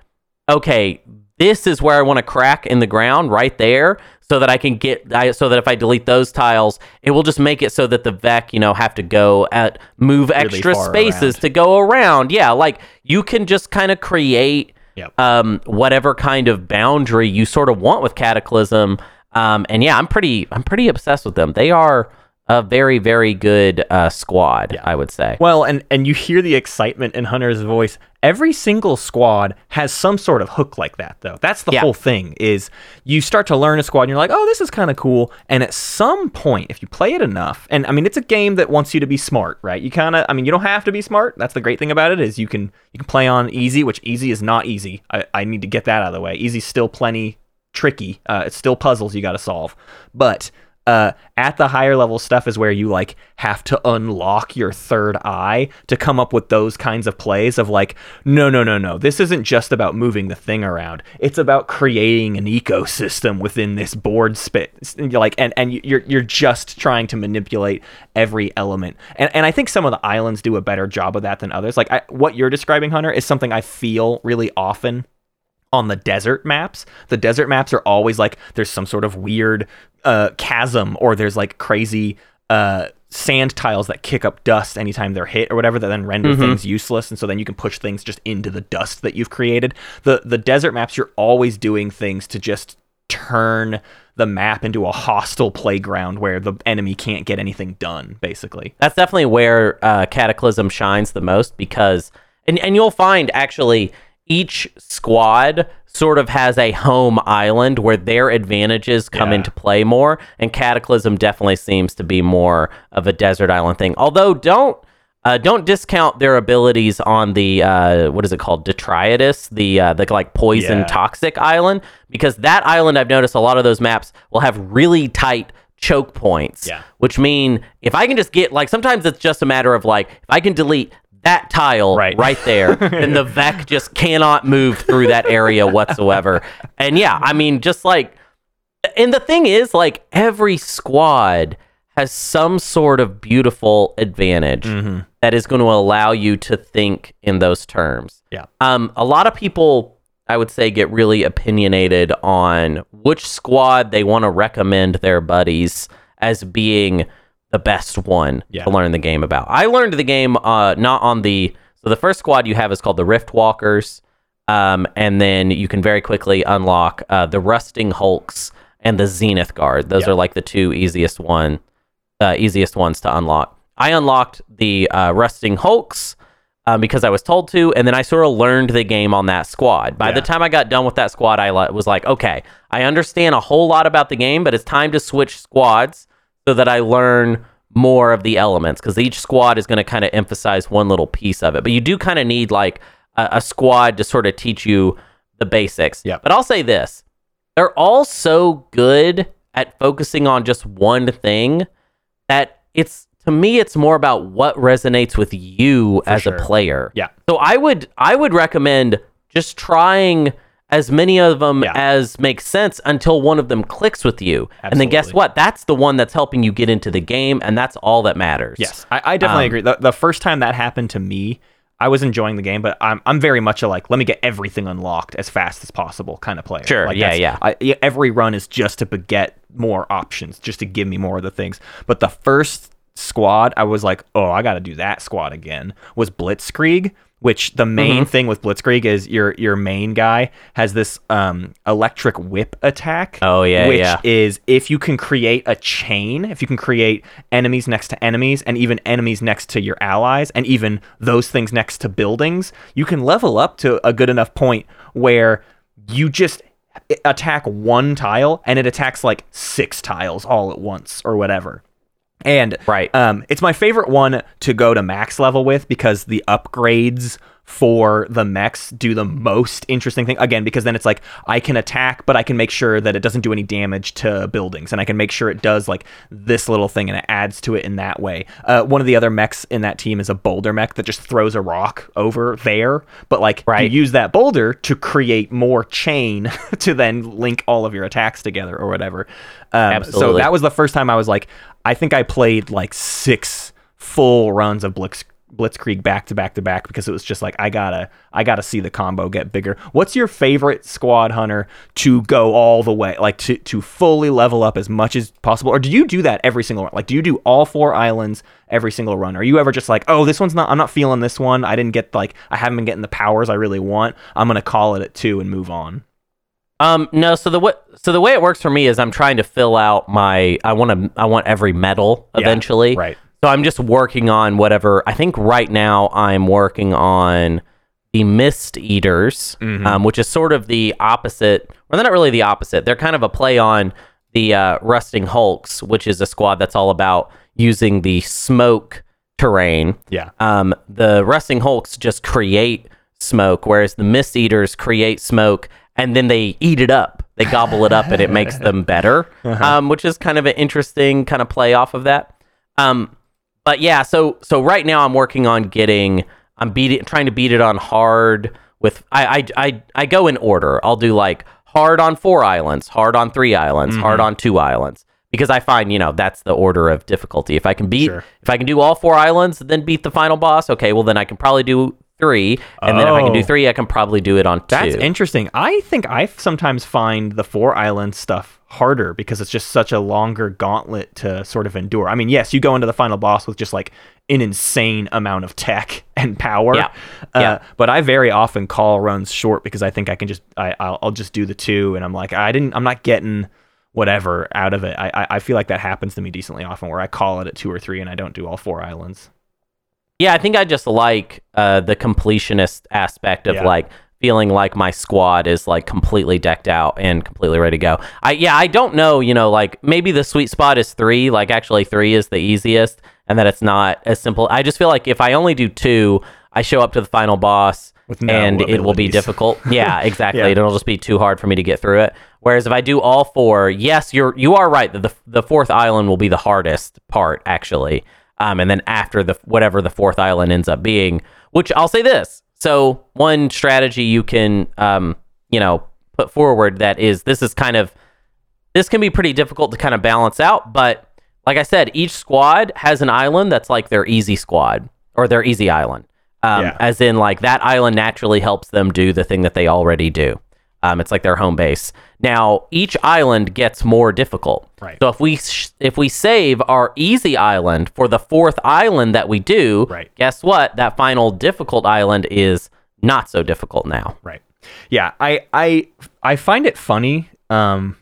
okay, this is where I want to crack in the ground right there so that I can get I, so that if I delete those tiles, it will just make it so that the Vek, you know, have to go at move extra spaces around. to go around. Yeah, like you can just kind of create Yep. um, whatever kind of boundary you sort of want with Cataclysm. Um, and yeah, I'm pretty I'm pretty obsessed with them. They are a very very good uh, squad. I would say. Well, and and you hear the excitement in Hunter's voice. Every single squad has some sort of hook like that, though. That's the Yeah. whole thing. Is you start to learn a squad, and you're like, oh, this is kind of cool. And at some point, if you play it enough, and I mean, it's a game that wants you to be smart, right? You kind of, I mean, you don't have to be smart. That's the great thing about it is you can you can play on easy, which easy is not easy. I, I need to get that out of the way. Easy's still plenty tricky. Uh, it's still puzzles you got to solve, but uh, at the higher level stuff is where you like have to unlock your third eye to come up with those kinds of plays of like no no no no this isn't just about moving the thing around. It's about creating an ecosystem within this board space. Like and and you're you're just trying to manipulate every element. And and I think some of the islands do a better job of that than others. Like I, what you're describing Hunter is something I feel really often on the desert maps. The desert maps are always like there's some sort of weird uh, chasm or there's like crazy uh, sand tiles that kick up dust anytime they're hit or whatever that then render things useless and so then you can push things just into the dust that you've created. The the desert maps you're always doing things to just turn the map into a hostile playground where the enemy can't get anything done basically. that's definitely where uh, Cataclysm shines the most because, and, and you'll find actually each squad sort of has a home island where their advantages come Yeah. into play more, and Cataclysm definitely seems to be more of a desert island thing. Although don't. Uh, don't discount their abilities on the uh, what is it called detritus the uh, the like poison Yeah. toxic island because that island I've noticed a lot of those maps will have really tight choke points Yeah. which mean if I can just get like sometimes it's just a matter of like if I can delete that tile Right. right, there, then the Vek just cannot move through that area whatsoever. And yeah, I mean, just like, and the thing is, like, every squad has some sort of beautiful advantage Mm-hmm. that is going to allow you to think in those terms. Yeah. Um, a lot of people, I would say, get really opinionated on which squad they want to recommend their buddies as being the best one Yeah. to learn the game about. I learned the game uh, not on the so the first squad you have is called the Rift Walkers, um, and then you can very quickly unlock uh, the Rusting Hulks and the Zenith Guard. Those Yeah. are like the two easiest one uh, easiest ones to unlock. I unlocked the uh, Rusting Hulks um, because I was told to, and then I sort of learned the game on that squad. By the time I got done with that squad, I was like, okay, I understand a whole lot about the game, but it's time to switch squads so that I learn more of the elements because each squad is going to kind of emphasize one little piece of it. But you do kind of need like a, a squad to sort of teach you the basics. Yeah. But I'll say this they're all so good at focusing on just one thing that it's to me it's more about what resonates with you as sure. a player. Yeah. So I would I would recommend just trying as many of them Yeah. as makes sense until one of them clicks with you. And then guess what? That's the one that's helping you get into the game and that's all that matters. Yes, I, I definitely Um, agree. The, the first time that happened to me, I was enjoying the game, but I'm I'm very much a like let me get everything unlocked as fast as possible kind of player. Sure, Like yeah, yeah. I, yeah, Every run is just to get more options, just to give me more of the things. But the first squad, I was like, oh, I got to do that squad again. Was Blitzkrieg. Which the main Mm-hmm. thing with Blitzkrieg is your your main guy has this um, electric whip attack. Oh, yeah, which yeah. is if you can create a chain, if you can create enemies next to enemies and even enemies next to your allies and even those things next to buildings, you can level up to a good enough point where you just attack one tile and it attacks like six tiles all at once or whatever. And Right. um, it's my favorite one to go to max level with because the upgrades for the mechs do the most interesting thing. Again, because then it's like I can attack, but I can make sure that it doesn't do any damage to buildings, and I can make sure it does like this little thing and it adds to it in that way. Uh, one of the other mechs in that team is a boulder mech that just throws a rock over there, but like Right. you use that boulder to create more chain to then link all of your attacks together or whatever. Um, so that was the first time I was like, I think I played like six full runs of Blitz Blitzkrieg back to back to back because it was just like I gotta I gotta see the combo get bigger. What's your favorite squad hunter to go all the way, like to to fully level up as much as possible, or do you do that every single run? Like, do you do all four islands every single run? Are you ever just like, oh, this one's not, I'm not feeling this one. I didn't get like I haven't been getting the powers I really want. I'm gonna call it at two and move on. Um, no. So the what? So the way it works for me is I'm trying to fill out my. I want to. I want every medal Yeah, eventually. right. So I'm just working on whatever. I think right now I'm working on the Mist Eaters, Mm-hmm. um, which is sort of the opposite. Well, they're not really the opposite. They're kind of a play on the uh, Rusting Hulks, which is a squad that's all about using the smoke terrain. Yeah. Um, the Rusting Hulks just create smoke, whereas the Mist Eaters create smoke and then they eat it up. They gobble it up and it makes them better, um, which is kind of an interesting kind of play off of that. Um, but yeah, so so right now I'm working on getting I'm beating trying to beat it on hard with I I I, I go in order. I'll do like hard on four islands, hard on three islands, mm-hmm. hard on two islands. Because I find, you know, that's the order of difficulty. If I can beat Sure. if I can do all four islands, then beat the final boss, okay, well then I can probably do three. And then if I can do Oh. three, I can probably do it on two. That's interesting. I think I sometimes find the four island stuff harder because it's just such a longer gauntlet to sort of endure. I mean, yes, you go into the final boss with just like an insane amount of tech and power. Yeah. Uh, Yeah. But I very often call runs short because I think I can just I I'll, I'll just do the two and I'm like I didn't I'm not getting whatever out of it. I, I I feel like that happens to me decently often where I call it at two or three and I don't do all four islands. Yeah, I think I just like uh, the completionist aspect of Yeah. like feeling like my squad is like completely decked out and completely ready to go. I yeah, I don't know, you know, like maybe the sweet spot is 3, like actually 3 is the easiest and that it's not as simple. I just feel like if I only do 2, I show up to the final boss With no and it will be difficult. Yeah, exactly. Yeah. It'll just be too hard for me to get through it. Whereas if I do all four, yes, you're you are right that the the fourth island will be the hardest part actually. Um, and then after the whatever the fourth island ends up being, which I'll say this. So one strategy you can um, you know, put forward that is this is kind of this can be pretty difficult to kind of balance out, but like I said, each squad has an island that's like their easy squad or their easy island. Um, Yeah. As in, like that island naturally helps them do the thing that they already do. Um, it's like their home base. Now, each island gets more difficult. Right. So if we sh- if we save our easy island for the fourth island that we do, Right. guess what? That final difficult island is not so difficult now. Right. Yeah, I I I find it funny um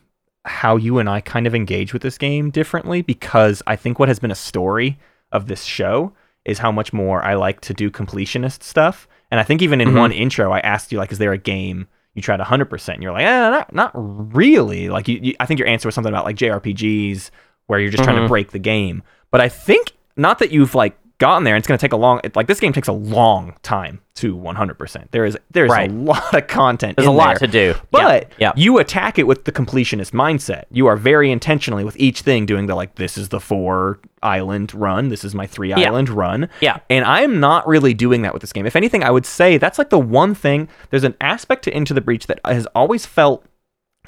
how you and I kind of engage with this game differently because I think what has been a story of this show is how much more I like to do completionist stuff. And I think even in one intro I asked you like is there a game you tried 100% and you're like, eh, not, not really. Like you, you, I think your answer was something about like JRPGs where you're just trying to break the game. But I think not that you've like gotten there. and It's going to take a long. it- Like this game takes a long time to 100%. There is there's Right. a lot of content. There's in a lot there. to do. But Yeah, yeah. you attack it with the completionist mindset. You are very intentionally with each thing doing the like this is the four island run, this is my three Yeah. island run. Yeah. And I'm not really doing that with this game. If anything, I would say that's like the one thing there's an aspect to Into the Breach that has always felt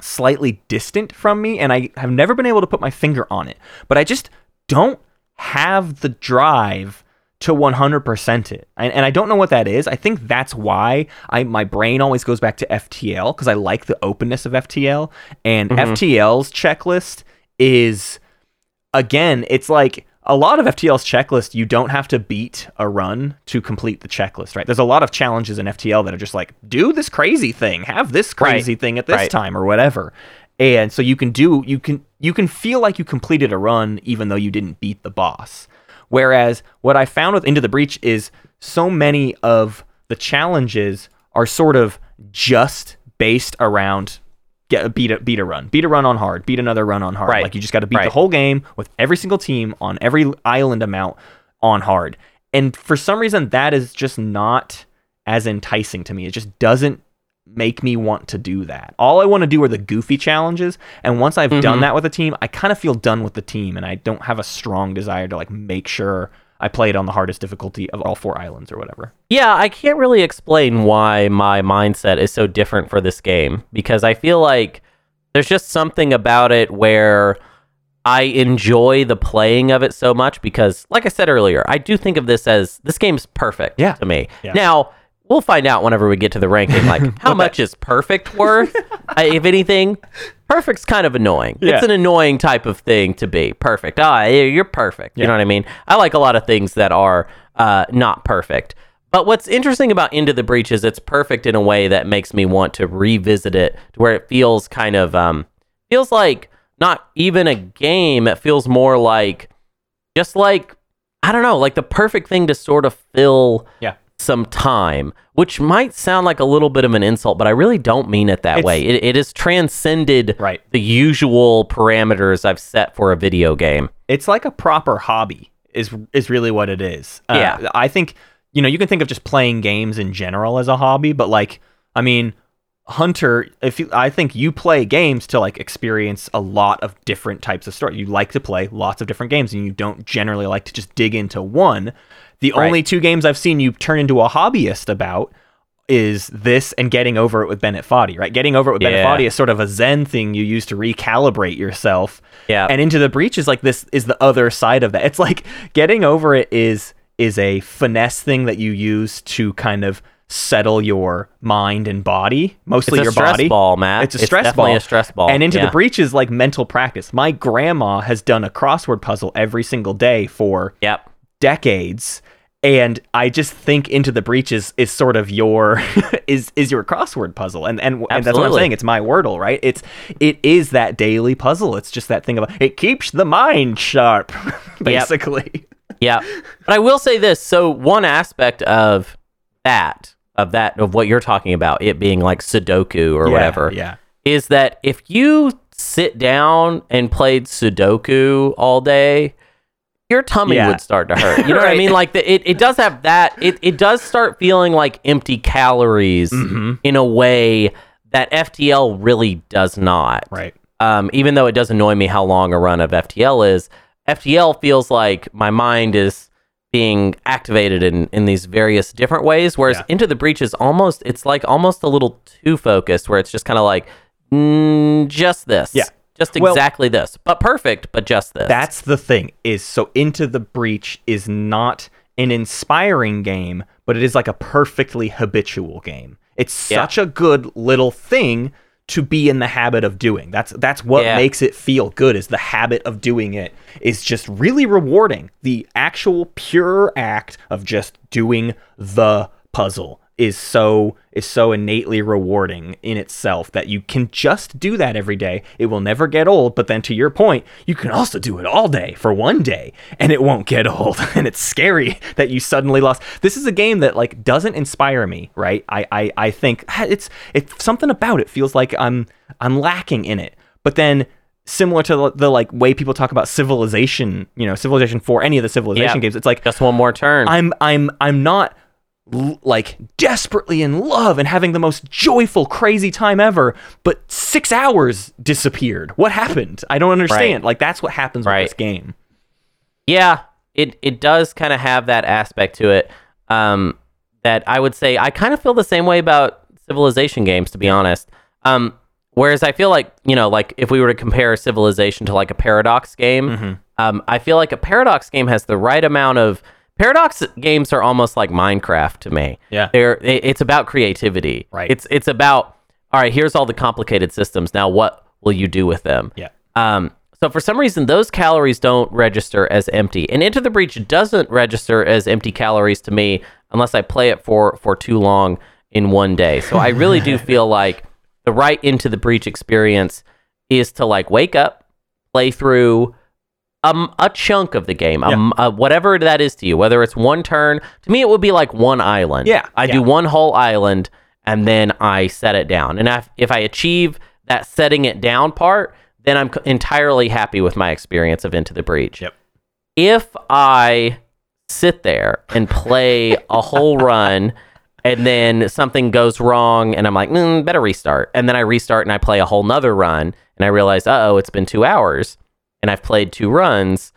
slightly distant from me and I have never been able to put my finger on it. But I just don't have the drive to 100% it. And, and I don't know what that is. I think that's why I my brain always goes back to FTL because I like the openness of FTL and mm-hmm. FTL's checklist is again, it's like a lot of FTL's checklist, you don't have to beat a run to complete the checklist, right? There's a lot of challenges in FTL that are just like, do this crazy thing, have this crazy Right. thing at this Right. time or whatever. And so you can do you can you can feel like you completed a run even though you didn't beat the boss. Whereas what I found with Into the Breach is so many of the challenges are sort of just based around get beat a beat a run, beat a run on hard, beat another run on hard. Right. Like you just got to beat the whole game with every single team on every island amount on hard. And for some reason, that is just not as enticing to me. It just doesn't make me want to do that. All I want to do are the goofy challenges. And once I've done mm-hmm. that with a team, I kind of feel done with the team and I don't have a strong desire to like make sure I play it on the hardest difficulty of all four islands or whatever. Yeah, I can't really explain why my mindset is so different for this game because I feel like there's just something about it where I enjoy the playing of it so much because, like I said earlier, I do think of this as this game's perfect Yeah. to me. Yeah. Now, we'll find out whenever we get to the ranking, like how much is perfect worth? uh, if anything, perfect's kind of annoying. Yeah. It's an annoying type of thing to be perfect. Ah, you're perfect. You know what I mean? I like a lot of things that are uh, not perfect. But what's interesting about Into the Breach is it's perfect in a way that makes me want to revisit it to where it feels kind of um feels like not even a game. It feels more like just like I don't know, like the perfect thing to sort of fill Yeah. Some time, which might sound like a little bit of an insult, but I really don't mean it that It's- way. It, it has transcended Right. the usual parameters I've set for a video game. it's like a proper hobby is is really what it is. Uh, Yeah. I think you know you can think of just playing games in general as a hobby, but like I mean, Hunter, if you, I think you play games to like experience a lot of different types of story. You like to play lots of different games, and you don't generally like to just dig into one. The Right. only two games I've seen you turn into a hobbyist about is this and getting over it with Bennett Foddy, right? Getting over it with Bennett Yeah. Foddy is sort of a zen thing you use to recalibrate yourself. Yeah. And into the breach is like this is the other side of that. It's like getting over it is is a finesse thing that you use to kind of settle your mind and body, mostly It's a your stress body. ball, Matt. It's a It's stress definitely ball. a stress ball, And into yeah. the breach is like mental practice. My grandma has done a crossword puzzle every single day for Yep. Decades and i just think into the breach is, is sort of your is is your crossword puzzle. And and, and that's what i'm saying. It's my wordle right? It's it is that daily puzzle. It's just that thing about it keeps the mind sharp basically. Yeah. But I will say this. So one aspect of that, of that, of what you're talking about, it being like Sudoku or Yeah, whatever, yeah. is that if you sit down and played Sudoku all day, your tummy Yeah. would start to hurt. You know what I mean? Like the, it, it does have that. It, it does start feeling like empty calories Mm-hmm. in a way that FTL really does not. right um, even though it does annoy me how long a run of FTL is, FTL feels like my mind is being activated in, in these various different ways. Whereas Yeah. Into the Breach is almost, it's like almost a little too focused, where it's just kind of like, mm, just this. Yeah. Just Well- exactly this. But perfect, but just this. That's the thing is so into the breach is not an inspiring game, but it is like a perfectly habitual game. It's Yeah. such a good little thing to be in the habit of doing. That's that's what Yeah. makes it feel good is the habit of doing it is just really rewarding. The actual pure act of just doing the puzzle is so is so innately rewarding in itself that you can just do that every day. It will never get old, but then to your point, you can also do it all day for one day and it won't get old. And it's scary that you suddenly lost. This is a game that like doesn't inspire me, right? I I, I think "Ah, it's it's something about it feels like I'm I'm lacking in it. But then similar to the, the like way people talk about civilization, you know, civilization 4 any of the civilization Yeah. games, it's like just one more turn. I'm I'm I'm not like desperately in love and having the most joyful crazy time ever but 6 hours disappeared what happened i don't understand like that's what happens Right. with this game Yeah, it it does kind of have that aspect to it. Um, that I would say I kind of feel the same way about Civilization games, to be honest. Um, whereas I feel like you know, like if we were to compare Civilization to like a Paradox game, Mm-hmm. um, I feel like a Paradox game has the right amount of Paradox games are almost like Minecraft to me. Yeah. they're it's about creativity. Right. It's it's about all right. Here's all the complicated systems. Now, what will you do with them? yeah Um, so for some reason, those calories don't register as empty, and Into the Breach doesn't register as empty calories to me unless I play it for for too long in one day. So I really do feel like the right Into the Breach experience is to like wake up, play through um, a chunk of the game, um, uh, whatever that is to you, whether it's one turn. To me, it would be like one island. Yeah, I yeah. do one whole island and then I set it down. And if, if I achieve that setting it down part, then I'm c- entirely happy with my experience of Into the Breach. Yep. If I sit there and play a whole run and then something goes wrong and I'm like, mm, better restart. And then I restart and I play a whole nother run and I realize, uh oh, it's been two hours and I've played two runs.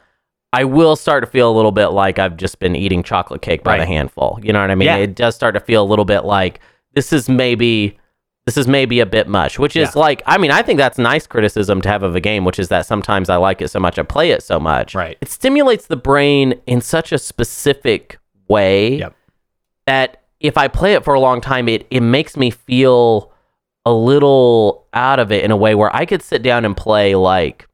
I will start to feel a little bit like I've just been eating chocolate cake by the handful. You know what I mean? Yeah. It does start to feel a little bit like this is maybe this is maybe a bit much, which is Yeah. like I mean, I think that's nice criticism to have of a game, which is that sometimes I like it so much I play it so much. Right. It stimulates the brain in such a specific way Yep. that if I play it for a long time, it it makes me feel a little out of it in a way where I could sit down and play like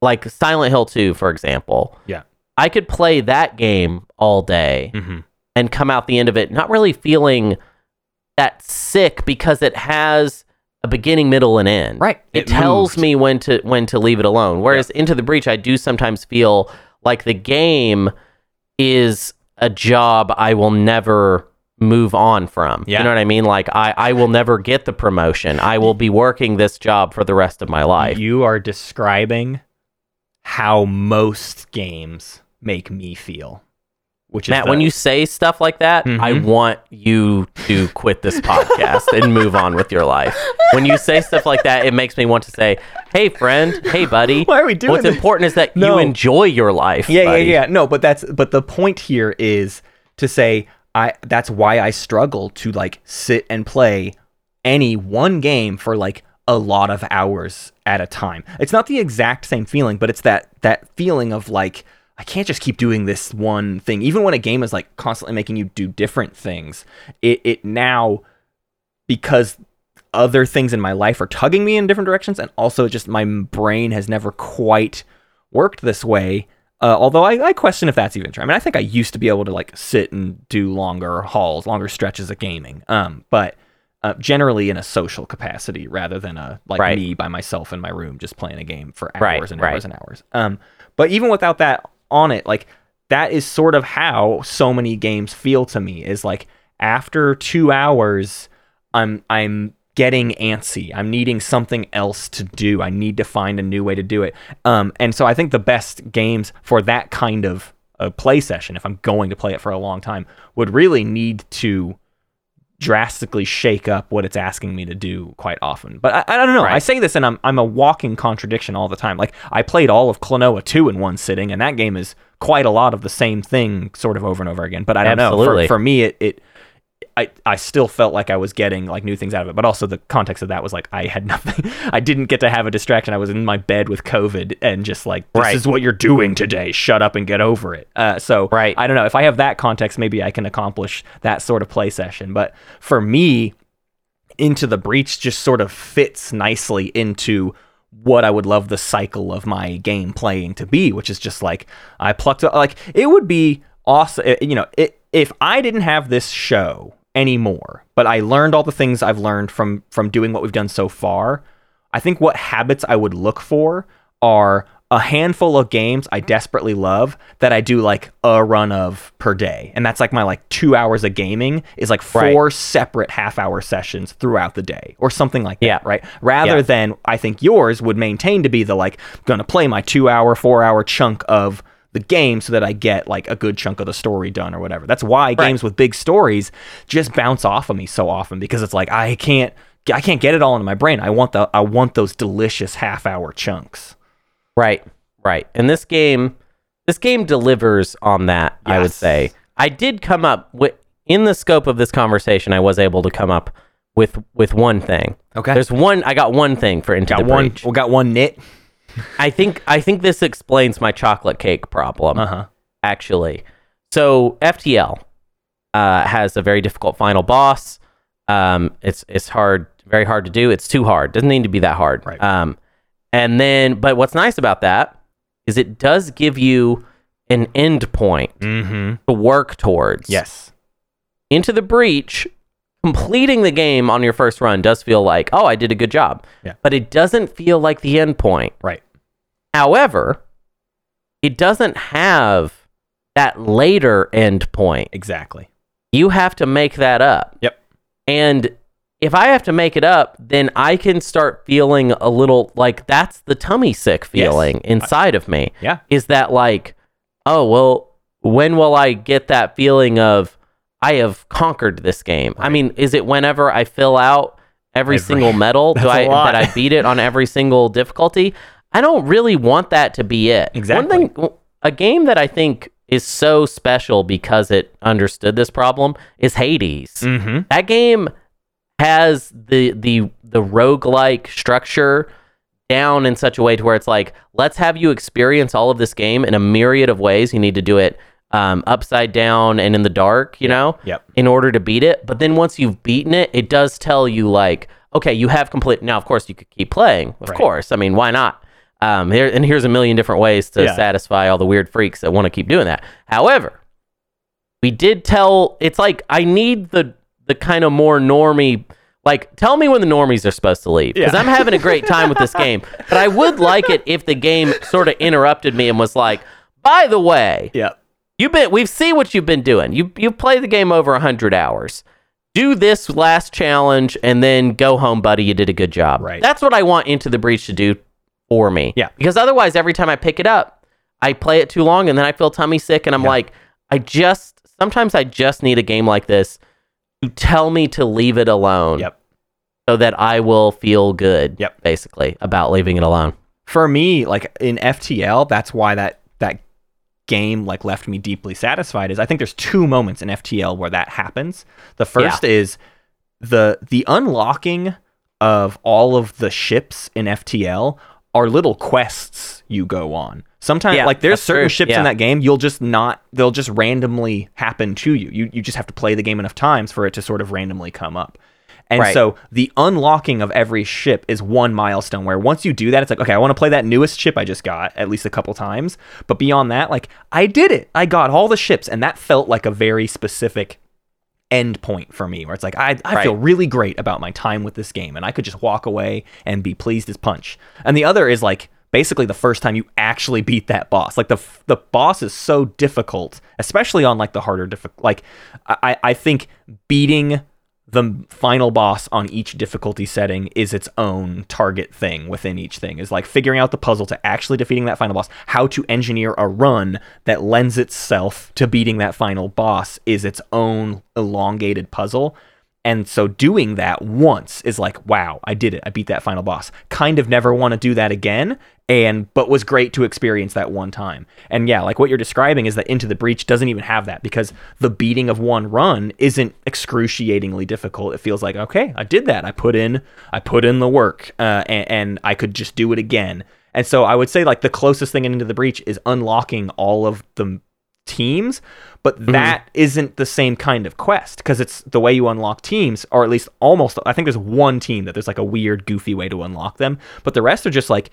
like Silent Hill 2, for example. Yeah. I could play that game all day mm-hmm. and come out the end of it not really feeling that sick because it has a beginning, middle, and end. Right. It, It tells moved. me when to when to leave it alone. Whereas Into the Breach, I do sometimes feel like the game is a job I will never move on from. Yeah. You know what I mean? Like I, I will never get the promotion. I will be working this job for the rest of my life. You are describing how most games make me feel. Which is Matt, the- when you say stuff like that, I Mhm. want you to quit this podcast and move on with your life. When you say stuff like that, it makes me want to say, "Hey, friend. Hey, buddy. Why are we doing What's this? important is that No. you enjoy your life. yeah, buddy. yeah, yeah. No, but that's but the point here is to say I that's why I struggle to like sit and play any one game for like a lot of hours at a time. It's not the exact same feeling, but it's that that feeling of like I can't just keep doing this one thing. Even when a game is like constantly making you do different things, it it now because other things in my life are tugging me in different directions and also just my brain has never quite worked this way uh, although I, I question if that's even true. I mean, I think I used to be able to like sit and do longer hauls, longer stretches of gaming. Um, but uh, generally in a social capacity rather than a like Right. me by myself in my room just playing a game for hours Right, and right. hours and hours. Um, but even without that on it, like that is sort of how so many games feel to me. Is like after two hours, I'm I'm getting antsy. I'm needing something else to do. I need to find a new way to do it. Um, and so I think the best games for that kind of a play session, if I'm going to play it for a long time, would really need to drastically shake up what it's asking me to do quite often. But I, I don't know. I say this and I'm I'm a walking contradiction all the time. Like I played all of Klonoa 2 in one sitting and that game is quite a lot of the same thing sort of over and over again. But I don't Absolutely. know. For, for me it, it I, I still felt like I was getting like new things out of it, but also the context of that was like I had nothing. I didn't get to have a distraction. I was in my bed with COVID and just like this Right. is what you're doing today. Shut up and get over it. Uh, so Right. I don't know if I have that context, maybe I can accomplish that sort of play session. But for me, into the breach just sort of fits nicely into what I would love the cycle of my game playing to be, which is just like I plucked like it would be awesome. eh, You know, it, if I didn't have this show anymore, but I learned all the things I've learned from from doing what we've done so far. I think what habits I would look for are a handful of games I desperately love that I do like a run of per day. And that's like my like 2 hours of gaming is like Right. four separate half hour sessions throughout the day or something like that, Yeah. right? Rather Yeah. than I think yours would maintain to be the like going to play my 2 hour, 4 hour chunk of the game so that I get like a good chunk of the story done or whatever. That's why games with big stories just bounce off of me so often because it's like I can't I can't get it all into my brain. I want the I want those delicious half hour chunks. Right, right. And this game, this game delivers on that. I would say. I did come up with in the scope of this conversation. I was able to come up with with one thing. Okay. There's one. I got one thing for into got the one breach. we got one knit. I think I think this explains my chocolate cake problem. Uh-huh. Actually, so FTL uh, has a very difficult final boss. Um, it's it's hard, very hard to do. It's too hard. Doesn't need to be that hard. Right. Um, and then, but what's nice about that is it does give you an end point Mhm. to work towards. Yes. Into the breach, completing the game on your first run does feel like, oh, I did a good job. Yeah. But it doesn't feel like the end point. Right. However, it doesn't have that later end point. Exactly. You have to make that up. Yep. And if I have to make it up, then I can start feeling a little like that's the tummy sick feeling inside of me. Yeah. Is that like, oh, well, when will I get that feeling of I have conquered this game? I mean, is it whenever I fill out every, Every- single medal? Do I that I beat it on every single difficulty? I don't really want that to be it. Exactly. One thing, a game that I think is so special because it understood this problem is Hades. Mm-hmm. That game has the the the roguelike structure down in such a way to where it's like, let's have you experience all of this game in a myriad of ways. You need to do it um, upside down and in the dark, you know, Yep. in order to beat it. But then once you've beaten it, it does tell you like, okay, you have complete. Now, of course, you could keep playing. Of Right. course, I mean, why not? Um, here and here's a million different ways to Yeah. satisfy all the weird freaks that want to keep doing that. However, we did tell. It's like I need the the kind of more normie. Like, tell me when the normies are supposed to leave because Yeah. I'm having a great time with this game. But I would like it if the game sort of interrupted me and was like, "By the way, Yeah. You've been we've seen what you've been doing. You you played the game over 100 hours. Do this last challenge and then go home, buddy. You did a good job. Right. That's what I want Into the Breach to do for me. Yeah. Because otherwise every time I pick it up, I play it too long and then I feel tummy sick and I'm Yeah. like I just sometimes I just need a game like this to tell me to leave it alone. Yep. So that I will feel good. Yep. Basically about leaving it alone. For me, like in FTL, that's why that that game like left me deeply satisfied is I think there's two moments in FTL where that happens. The first is the the unlocking of all of the ships in FTL are little quests you go on. Sometimes Yeah, like there's certain true. ships Yeah. in that game you'll just not they'll just randomly happen to you. You you just have to play the game enough times for it to sort of randomly come up. And Right. so the unlocking of every ship is one milestone where once you do that, it's like, okay, I want to play that newest ship I just got at least a couple times. But beyond that, like, I did it. I got all the ships. And that felt like a very specific end point for me where it's like, I, I feel really great about my time with this game. And I could just walk away and be pleased as punch. And the other is like, basically the first time you actually beat that boss like the the boss is so difficult especially on like the harder difficult like i i think beating the final boss on each difficulty setting is its own target thing within each thing. Is like figuring out the puzzle to actually defeating that final boss. How to engineer a run that lends itself to beating that final boss is its own elongated puzzle and so doing that once is like wow i did it. I beat that final boss. Kind of never want to do that again and but was great to experience that one time. And yeah like what you're describing is that into the breach doesn't even have that because the beating of one run isn't excruciatingly difficult. It feels like okay i did that. I put in i put in the work uh, and, and i could just do it again. And so i would say like the closest thing in into the breach is unlocking all of the teams but mm-hmm. that isn't the same kind of quest because it's the way you unlock teams or at least almost i think there's one team that there's like a weird goofy way to unlock them but the rest are just like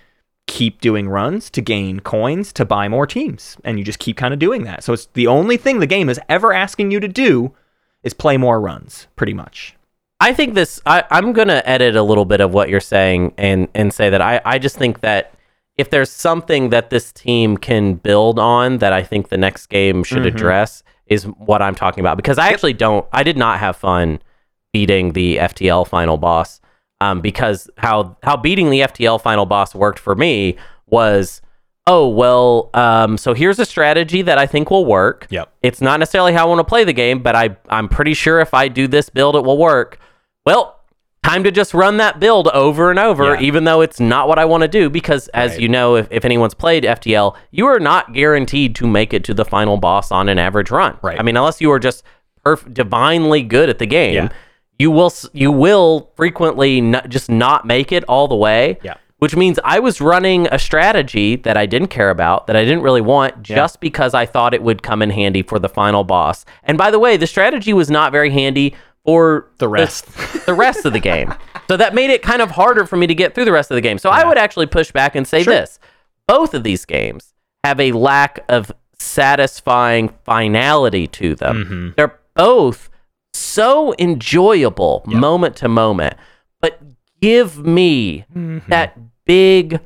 keep doing runs to gain coins to buy more teams and you just keep kind of doing that so it's the only thing the game is ever asking you to do is play more runs pretty much I think this. I, I'm gonna edit a little bit of what you're saying and and say that I I just think that if there's something that this team can build on that I think the next game should Mm-hmm. address is what I'm talking about because I actually don't. I did not have fun beating the FTL final boss um, because how how beating the FTL final boss worked for me was. Oh well, um, so here's a strategy that I think will work. Yep. It's not necessarily how I want to play the game, but I I'm pretty sure if I do this build, it will work. Well, time to just run that build over and over, Yeah. even though it's not what I want to do. Because as Right. you know, if, if anyone's played FTL, you are not guaranteed to make it to the final boss on an average run. Right. I mean, unless you are just perf- divinely good at the game, Yeah. you will you will frequently not, just not make it all the way. Yeah. Which means I was running a strategy that I didn't care about, that I didn't really want, just because I thought it would come in handy for the final boss. And by the way, the strategy was not very handy for The rest. the, rest of the game. So that made it kind of harder for me to get through the rest of the game. So I would actually push back and say Sure. this: both of these games have a lack of satisfying finality to them. Mm-hmm. They're both so enjoyable moment to moment, but give me Mm-hmm. that big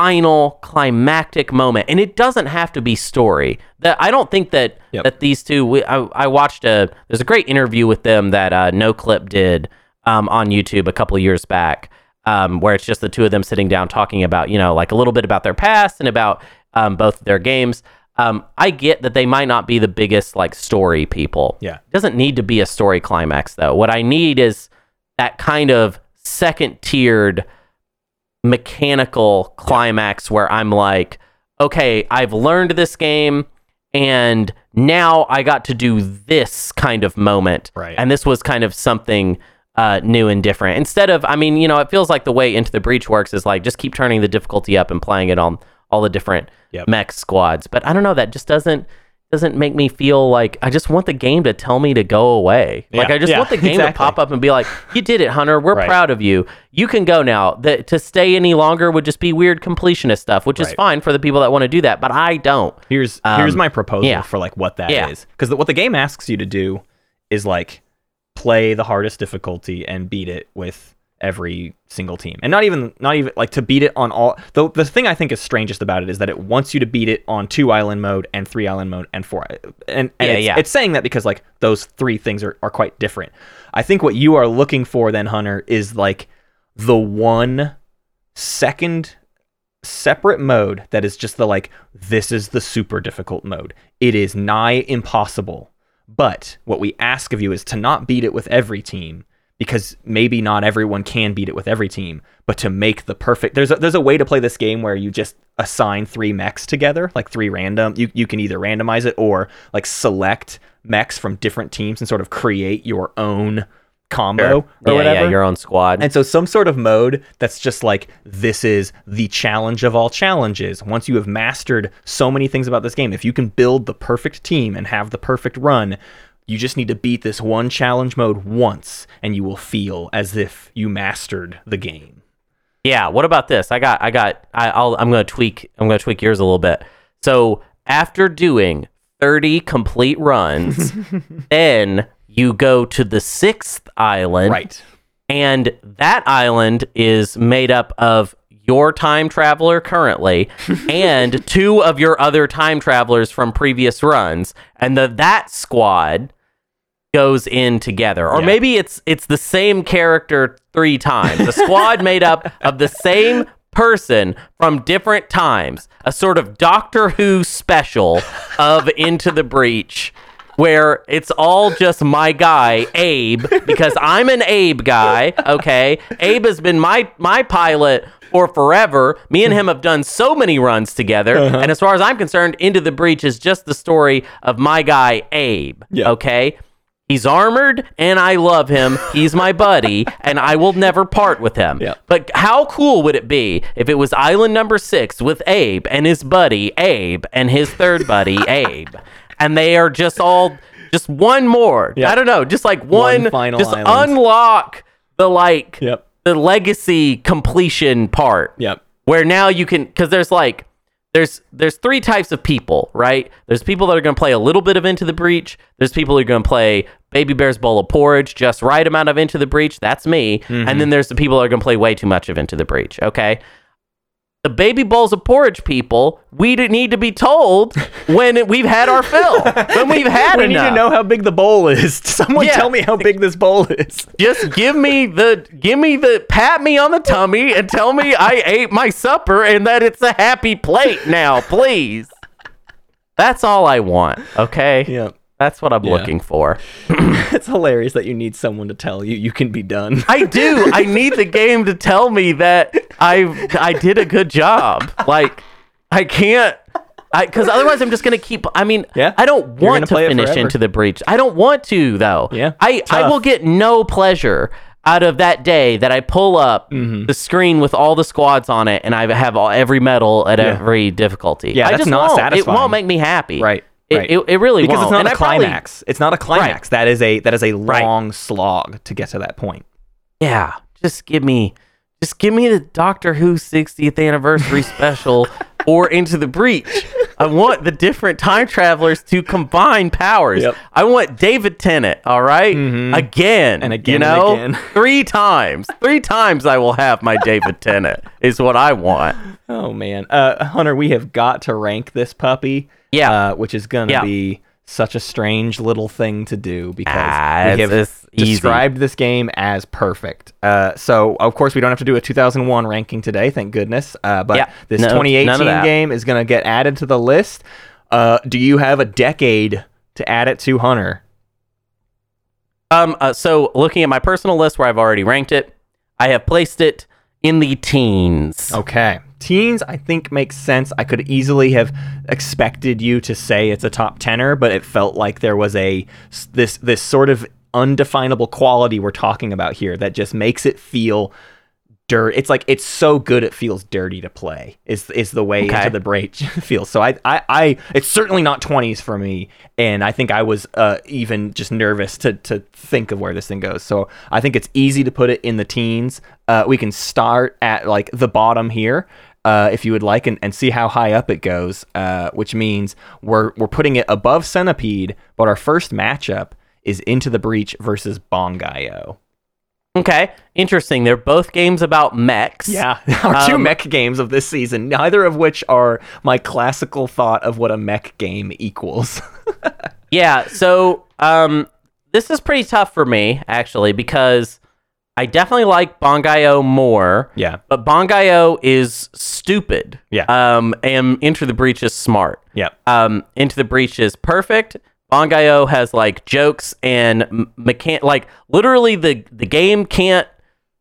final climactic moment. And it doesn't have to be story. That i don't think that Yep. that these two we, I, I watched a there's a great interview with them that uh, Noclip did um, on youtube a couple of years back um, where it's just the two of them sitting down talking about you know like a little bit about their past and about um, both their games. Um, i get that they might not be the biggest like story people. Yeah. it doesn't need to be a story climax though. What i need is that kind of second tiered mechanical climax where I'm like, okay, I've learned this game and now I got to do this kind of moment. Right. And this was kind of something uh, new and different. Instead of, I mean, you know, it feels like the way Into the Breach works is like just keep turning the difficulty up and playing it on all the different Yep. mech squads. But I don't know, that just doesn't doesn't make me feel like I just want the game to tell me to go away. like I just yeah, want the game to pop up and be like, "You did it, Hunter. We're Right. proud of you. You can go now." That to stay any longer would just be weird completionist stuff, which is fine for the people that want to do that, but I don't. Here's here's Um, my proposal yeah. for like what that is, Yeah. because what the game asks you to do is like play the hardest difficulty and beat it with every single team, and not even not even like to beat it on all. The the thing I think is strangest about it is that it wants you to beat it on two island mode and three island mode and four. And, and Yeah, it's, yeah. it's saying that because like those three things are are quite different. I think what you are looking for then, Hunter, is like the one second separate mode that is just the like this is the super difficult mode. It is nigh impossible. But what we ask of you is to not beat it with every team because maybe not everyone can beat it with every team, but to make the perfect there's a, there's a way to play this game where you just assign three mechs together, like three random. You you can either randomize it or like select mechs from different teams and sort of create your own combo or yeah, whatever. yeah, your own squad. And so some sort of mode that's just like this is the challenge of all challenges. Once you have mastered so many things about this game, if you can build the perfect team and have the perfect run, you just need to beat this one challenge mode once and you will feel as if you mastered the game. Yeah. What about this? I got. I got. I, I'll. I'm gonna tweak. I'm gonna tweak yours a little bit. So after doing 30 complete runs, then you go to the sixth island, Right. and that island is made up of your time traveler currently and two of your other time travelers from previous runs, and the that squad goes in together. Or Yeah. maybe it's it's the same character three times. A squad made up of the same person from different times. A sort of doctor who special of into the breach where it's all just my guy Abe because I'm an Abe guy okay? Abe has been my my pilot for forever. Me and him have done so many runs together. Uh-huh. And as far as I'm concerned into the breach is just the story of my guy Abe Yeah. okay He's armored and I love him. He's my buddy and I will never part with him. But how cool would it be if it was island number six with Abe and his buddy Abe and his third buddy Abe? And they are just all just one more. I don't know, just like one, One final just island. unlock the like Yep. the legacy completion part Yep. where now you can because there's like there's there's three types of people right there's people that are going to play a little bit of into the breach there's people who are going to play baby bear's bowl of porridge just right amount of into the breach that's me and mm-hmm. then there's the people that are going to play way too much of into the breach okay the baby bowls of porridge people we need to be told when we've had our fill when we've had We need to know how big the bowl is. Someone Yeah. tell me how big this bowl is. just give me the give me the pat me on the tummy and tell me I ate my supper and that it's a happy plate now, please. That's all I want. Okay. Yeah. That's what I'm Yeah. looking for. It's hilarious that you need someone to tell you you can be done. I do. I need the game to tell me that I I did a good job. Like I can't I because otherwise I'm just gonna keep. I mean, Yeah. I don't want gonna to play it finish into the breach. I don't want to though. Yeah. I I will get no pleasure out of that day that I pull up Mm-hmm. the screen with all the squads on it and I have all, every medal at every difficulty. Yeah, I that's just not won't. It won't make me happy. Right. It, right. it, it really because won't. it's not And a I probably- climax. It's not a climax. That is a that is a Right. long slog to get to that point. Yeah, just give me, just give me the Doctor Who 60th anniversary special or Into the Breach. I want the different time travelers to combine powers. Yep. I want David Tennant. All right? again And again You know, again. three times, three times I will have my David Tennant. Is what I want. Oh man, uh, Hunter, we have got to rank this puppy. Yeah. uh, which is gonna Yeah. be such a strange little thing to do because Ah, we have it's easy. described this game as perfect. Uh, so of course we don't have to do a 2001 ranking today, thank goodness. Uh, but Yeah. this No- 2018 game is gonna get added to the list. Uh, do you have a decade to add it to, Hunter? Um. Uh, so looking at my personal list where I've already ranked it, I have placed it in the teens. Okay. Teens, I think makes sense. I could easily have expected you to say it's a top tenor, but it felt like there was a this this sort of undefinable quality we're talking about here that just makes it feel dirt. It's like it's so good it feels dirty to play. Is is the way Okay. into the breach feels. So I, I I it's certainly not 20s for me, and I think I was uh, even just nervous to to think of where this thing goes. So I think it's easy to put it in the teens. Uh, we can start at like the bottom here. Uh, if you would like, and, and see how high up it goes, uh, which means we're we're putting it above Centipede, but our first matchup is Into the Breach versus Bangai-O. Okay, interesting. They're both games about mechs. Yeah, our two Um, mech games of this season, neither of which are my classical thought of what a mech game equals. Yeah, so um, this is pretty tough for me actually because I definitely like Bangai-O more. Yeah. but Bangai-O is stupid. Yeah. Um, and Into the Breach is smart. yeah, Um, Into the Breach is perfect. Bangai-O has like jokes and mechan like literally the the game can't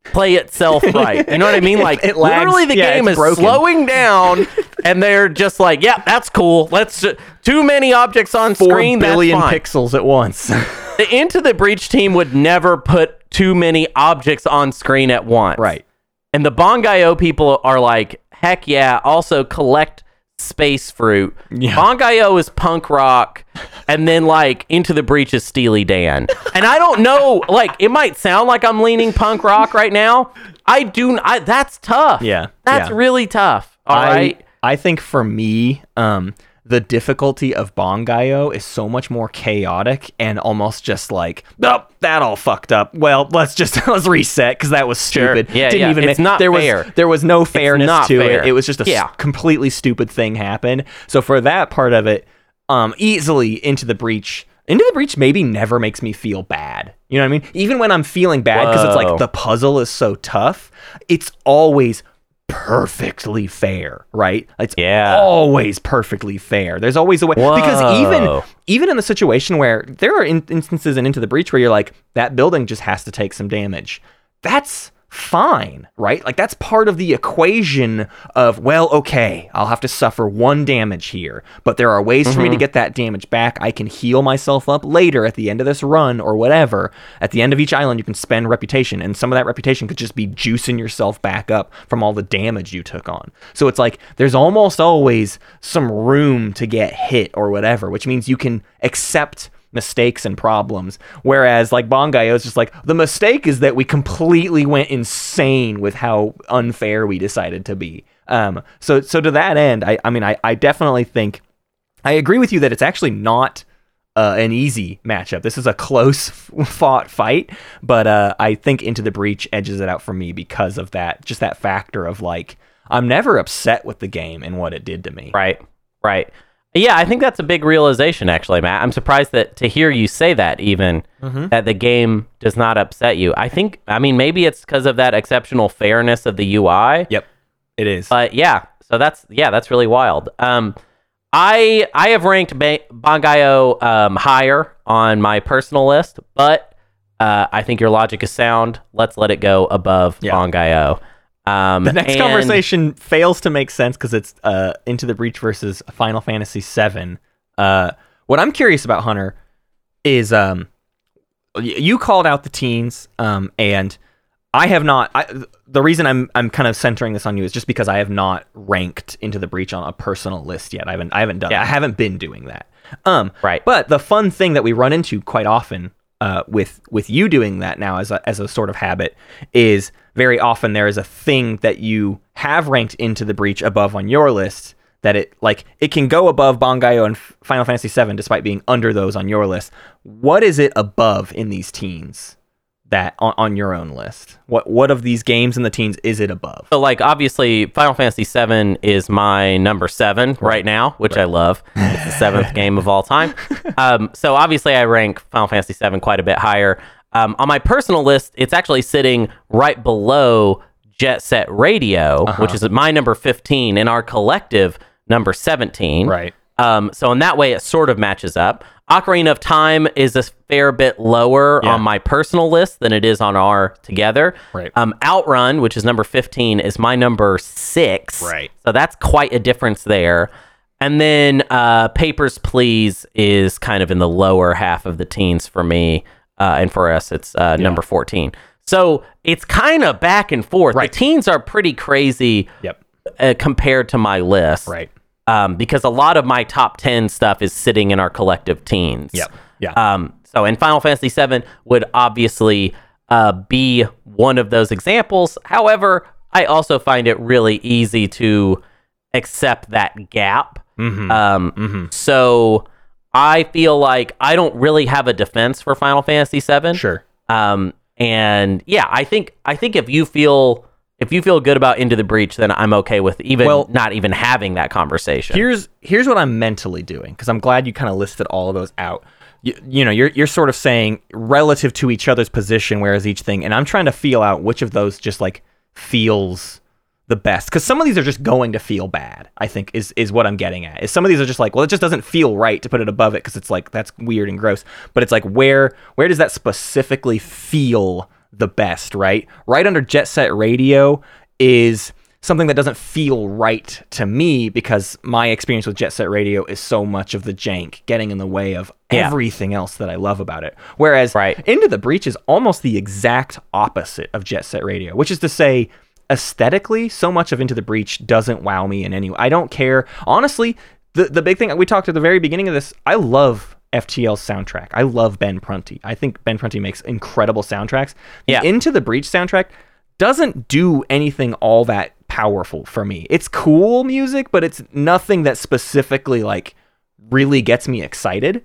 play itself right. You know what I mean? Like it lags. literally the Yeah, game is broken. slowing down and they're just like, "Yeah, that's cool. Let's too many objects on four screen. billion that's fine." pixels at once. the Into the Breach team would never put too many objects on screen at once. right. And the Bangai-O people are like, heck yeah, also collect space fruit. Yeah. Bangai-O is punk rock, and then like Into the Breach is Steely Dan. And I don't know, like it might sound like I'm leaning punk rock right now. I do I that's tough. Yeah, That's yeah. really tough. All I right. I think for me, um, the difficulty of Bangai-O is so much more chaotic and almost just like, oh, that all fucked up. Well, let's just let's reset because that was stupid. Yeah, Didn't yeah. even It's make- not there fair. was there was no fairness not to fair. it. It was just a Yeah. completely stupid thing happened. So for that part of it, um, easily into the breach. Into the breach maybe never makes me feel bad. You know what I mean? Even when I'm feeling bad because it's like the puzzle is so tough, it's always perfectly fair, right? It's Yeah. always perfectly fair. There's always a way because even even in the situation where there are in- instances in Into the Breach where you're like that building just has to take some damage. That's fine, right? Like that's part of the equation of well, okay, I'll have to suffer one damage here, but there are ways for me to mm-hmm. get that damage back. I can heal myself up later at the end of this run or whatever. At the end of each island, you can spend reputation, and some of that reputation could just be juicing yourself back up from all the damage you took on. So it's like there's almost always some room to get hit or whatever, which means you can accept mistakes and problems. Whereas like Bangai-O is just like the mistake is that we completely went insane with how unfair we decided to be. Um, so so to that end, I I mean I I definitely think I agree with you that it's actually not uh, an easy matchup. This is a close fought fight, but uh, I think Into the Breach edges it out for me because of that, just that factor of like I'm never upset with the game and what it did to me. Right. Right. Yeah, I think that's a big realization, actually, Matt. I'm surprised that to hear you say that, even Mm-hmm. that the game does not upset you. I think, I mean, maybe it's because of that exceptional fairness of the UI. Yep, it is. But yeah, so that's yeah, that's really wild. Um, I I have ranked ba- Bangai-O um, higher on my personal list, but uh, I think your logic is sound. Let's let it go above Yeah. Bangai-O. Um, The next and- conversation fails to make sense because it's uh, Into the Breach versus Final Fantasy VII. Uh, what I'm curious about, Hunter, is um, you called out the teens, um, and I have not. I, the reason I'm I'm kind of centering this on you is just because I have not ranked Into the Breach on a personal list yet. I haven't I haven't done. Yeah. I haven't been doing that. Um, Right. But the fun thing that we run into quite often uh, with with you doing that now as a, as a sort of habit is very often there is a thing that you have ranked into the breach above on your list that it like it can go above Bangai-O and Final Fantasy VII despite being under those on your list. What is it above in these teens that on, on your own list? What what of these games in the teens is it above? So, like, obviously, Final Fantasy VII is my number seven right, now, which I love. It's the seventh game of all time. Um, so, obviously, I rank Final Fantasy VII quite a bit higher. Um, on my personal list, it's actually sitting right below Jet Set Radio, Uh-huh. which is my number 15, and our collective number 17. Right. Um, so in that way, it sort of matches up. Ocarina of Time is a fair bit lower Yeah. on my personal list than it is on our together. Right. Um, Outrun, which is number 15, is my number six. Right. So that's quite a difference there. And then uh, Papers, Please is kind of in the lower half of the teens for me. Uh, and for us, it's uh, number 14. So it's kind of back and forth. Right. The teens are pretty crazy Yep. uh, compared to my list. Right. Um, because a lot of my top 10 stuff is sitting in our collective teens. Yep. Yeah. Um, so, and Final Fantasy VII would obviously uh, be one of those examples. However, I also find it really easy to accept that gap. Mhm. Um, Mhm. So, I feel like I don't really have a defense for Final Fantasy VII. Sure. Um, and yeah, I think I think if you feel if you feel good about Into the Breach, then I'm okay with even Well- not even having that conversation. Here's here's what I'm mentally doing because I'm glad you kind of listed all of those out. You, you know, you're you're sort of saying relative to each other's position, whereas each thing, and I'm trying to feel out which of those just like feels the best because some of these are just going to feel bad. I think is is what I'm getting at. Is some of these are just like, well, it just doesn't feel right to put it above it because it's like that's weird and gross. But it's like where where does that specifically feel the best? Right, right under Jet Set Radio is something that doesn't feel right to me because my experience with Jet Set Radio is so much of the jank getting in the way of Yeah. everything else that I love about it. Whereas Right. Into the Breach is almost the exact opposite of Jet Set Radio, which is to say, aesthetically, so much of Into the Breach doesn't wow me in any way. I don't care. Honestly, the, the big thing we talked at the very beginning of this, I love FTL's soundtrack. I love Ben Prunty. I think Ben Prunty makes incredible soundtracks. The Yeah. Into the Breach soundtrack doesn't do anything all that powerful for me. It's cool music, but it's nothing that specifically like really gets me excited.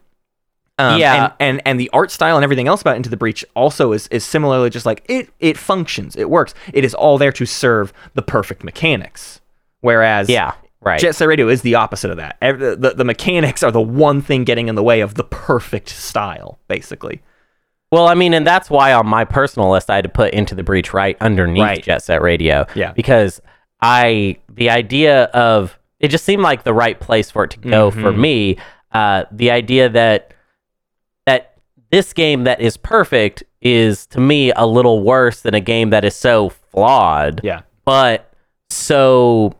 Um, Yeah. and, and and the art style and everything else about Into the Breach also is is similarly just like it it functions, it works. It is all there to serve the perfect mechanics. Whereas yeah, right. Jet Set Radio is the opposite of that. The, the, mechanics are the one thing getting in the way of the perfect style, basically. Well, I mean, and that's why on my personal list I had to put Into the Breach right underneath Right. Jet Set Radio. Yeah. Because I the idea of it just seemed like the right place for it to go for Mhm. me. Uh, the idea that that this game that is perfect is to me a little worse than a game that is so flawed, Yeah. but so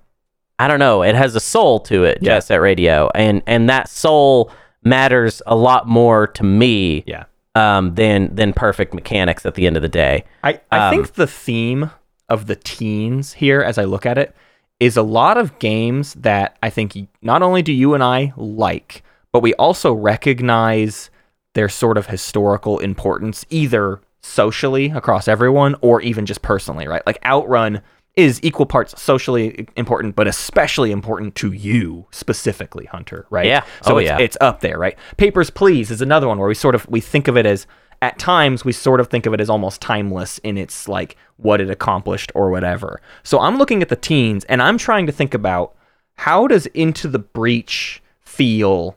I don't know. It has a soul to it, Yeah. Jet Set Radio, and and that soul matters a lot more to me Yeah. um, than than perfect mechanics at the end of the day. I, I Um, think the theme of the teens here, as I look at it, is a lot of games that I think not only do you and I like, but we also recognize their sort of historical importance, either socially across everyone or even just personally, right? Like Outrun is equal parts socially important, but especially important to you specifically, Hunter, right? Yeah. So Oh, it's, yeah. it's up there, right? Papers, Please is another one where we sort of we think of it as at times we sort of think of it as almost timeless in its like what it accomplished or whatever. So I'm looking at the teens and I'm trying to think about how does Into the Breach feel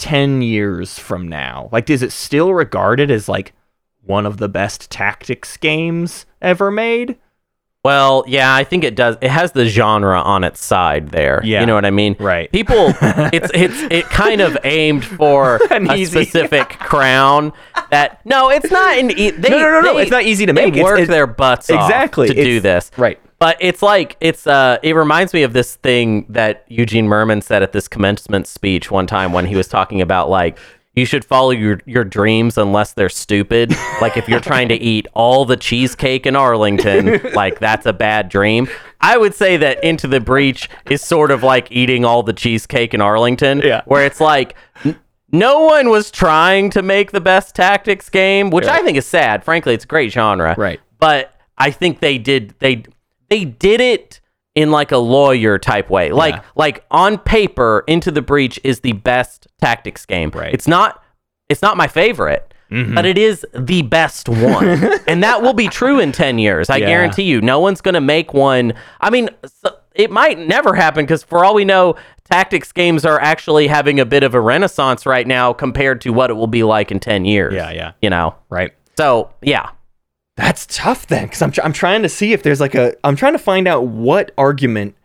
10 years from now? Like is it still regarded as like one of the best tactics games ever made? Well, yeah, I think it does. It has the genre on its side there. Yeah. you know what I mean. Right. People, it's it's it kind of aimed for An a easy- specific crown. That no, it's not. An e- they, No, no, no, no, they- it's not easy to make. It's- work it's- their butts off Exactly. to do this. Right. But it's like it's uh it reminds me of this thing that Eugene Mirman said at this commencement speech one time when he was talking about like you should follow your your dreams unless they're stupid. like if you're trying to eat all the cheesecake in Arlington, like that's a bad dream. I would say that Into the Breach is sort of like eating all the cheesecake in Arlington, Yeah. where it's like n- no one was trying to make the best tactics game, which I think is sad. Frankly, it's a great genre. Right. But I think they did they they did it in like a lawyer type way. Like Yeah. like on paper, Into the Breach is the best tactics game. Right. It's not it's not my favorite. Mm-hmm. But it is the best one. and that will be true in 10 years. I Yeah. guarantee you. No one's going to make one. I mean, it might never happen because for all we know, tactics games are actually having a bit of a renaissance right now compared to what it will be like in 10 years. Yeah, yeah. You know? Right. So, yeah. That's tough then, because I'm, tr- I'm trying to see if there's like a. I'm trying to find out what argument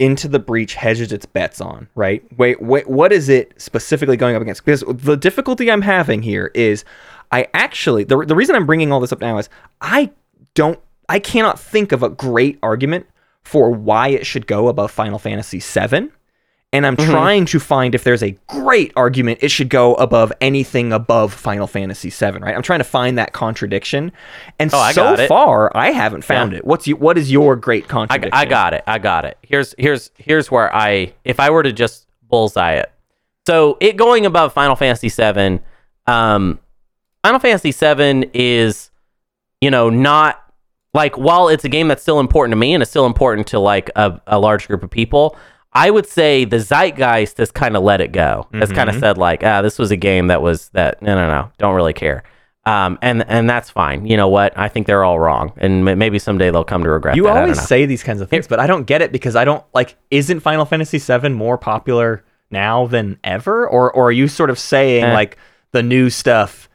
into the breach hedges its bets on, right? Wait, wait, what is it specifically going up against? Because the difficulty I'm having here is I actually, the, the reason I'm bringing all this up now is I don't, I cannot think of a great argument for why it should go above Final Fantasy VII. And I'm Mm-hmm. trying to find if there's a great argument it should go above anything above Final Fantasy VII, right? I'm trying to find that contradiction, and Oh, I so far I haven't found Yeah. it. What's you, what is your great I, contradiction? I got it. I got it. Here's here's here's where I if I were to just bullseye it. So it going above Final Fantasy VII, um, Final Fantasy VII is, you know, not like while it's a game that's still important to me and it's still important to like a, a large group of people. I would say the zeitgeist has kind of let it go. Has kind of said like, ah, this was a game that was that no no no, don't really care. Um, and and that's fine. You know what? I think they're all wrong, and m- maybe someday they'll come to regret. You that. Always say these kinds of things, but I don't get it because I don't like. Isn't Final Fantasy VII more popular now than ever, or or are you sort of saying Eh. like the new stuff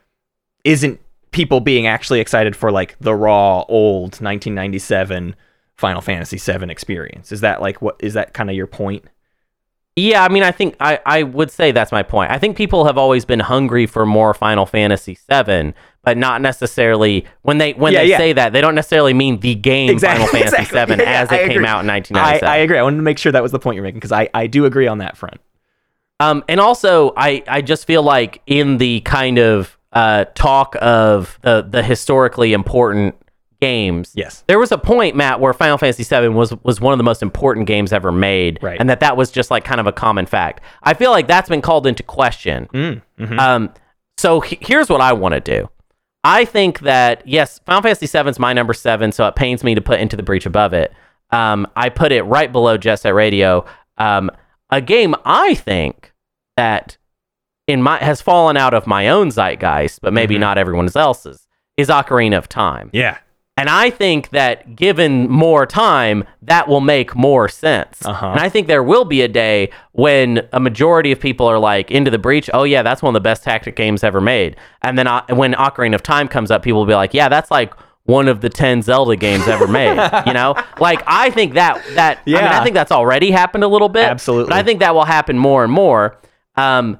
isn't people being actually excited for like the raw old 1997 Final Fantasy VII experience? Is that like what is that kind of your point? Yeah, I mean, I think I, I would say that's my point. I think people have always been hungry for more Final Fantasy VII, but not necessarily when they when Yeah, they yeah. say that they don't necessarily mean the game Final Fantasy exactly. VII Yeah, as I it came out in I, I agree. I wanted to make sure that was the point you're making because I, I do agree on that front. Um, and also, I, I just feel like in the kind of uh, talk of the the historically important games, Yes. there was a point, Matt, where Final Fantasy VII was was one of the most important games ever made, Right. and that that was just like kind of a common fact. I feel like that's been called into question. Mm, mhm. Um, so he- here's what I want to do. I think that yes, Final Fantasy VII is my number seven, so it pains me to put Into the Breach above it. Um, I put it right below Jet Set Radio. Um, a game I think that in my has fallen out of my own zeitgeist, but maybe Mhm. not everyone else's, is Ocarina of Time. Yeah. And I think that given more time, that will make more sense. Uh-huh. And I think there will be a day when a majority of people are like, Into the Breach, oh, yeah, that's one of the best tactic games ever made. And then uh, when Ocarina of Time comes up, people will be like, yeah, that's like one of the 10 Zelda games ever made. you know? Like, I think that, that, I mean, Yeah. I think that's already happened a little bit. Absolutely. But I think that will happen more and more. Um,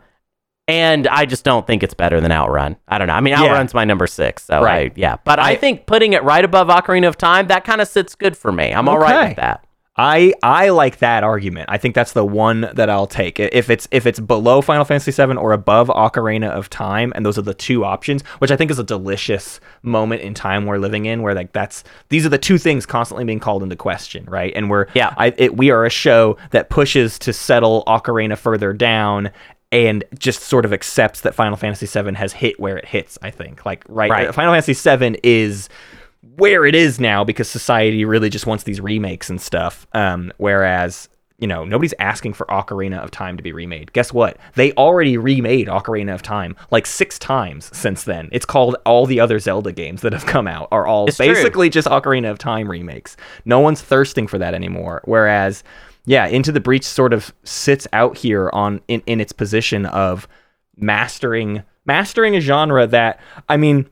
and I just don't think it's better than Outrun. I don't know. I mean, Yeah. Outrun's my number six. So Right. I, yeah. But I, I- think putting it right above Ocarina of Time, that kind of sits good for me. I'm all right with that. I I like that argument. I think that's the one that I'll take. If it's if it's below Final Fantasy VII or above Ocarina of Time, and those are the two options, which I think is a delicious moment in time we're living in, where like that's these are the two things constantly being called into question, right? And we're Yeah. I it, we are a show that pushes to settle Ocarina further down. And just sort of accepts that Final Fantasy VII has hit where it hits. I think, like, right, Right. Final Fantasy VII is where it is now because society really just wants these remakes and stuff. Um, whereas, you know, nobody's asking for Ocarina of Time to be remade. Guess what? They already remade Ocarina of Time like six times since then. It's called all the other Zelda games that have come out are all It's true. basically just Ocarina of Time remakes. No one's thirsting for that anymore. Whereas, yeah, Into the Breach sort of sits out here on in, in its position of mastering mastering a genre that I mean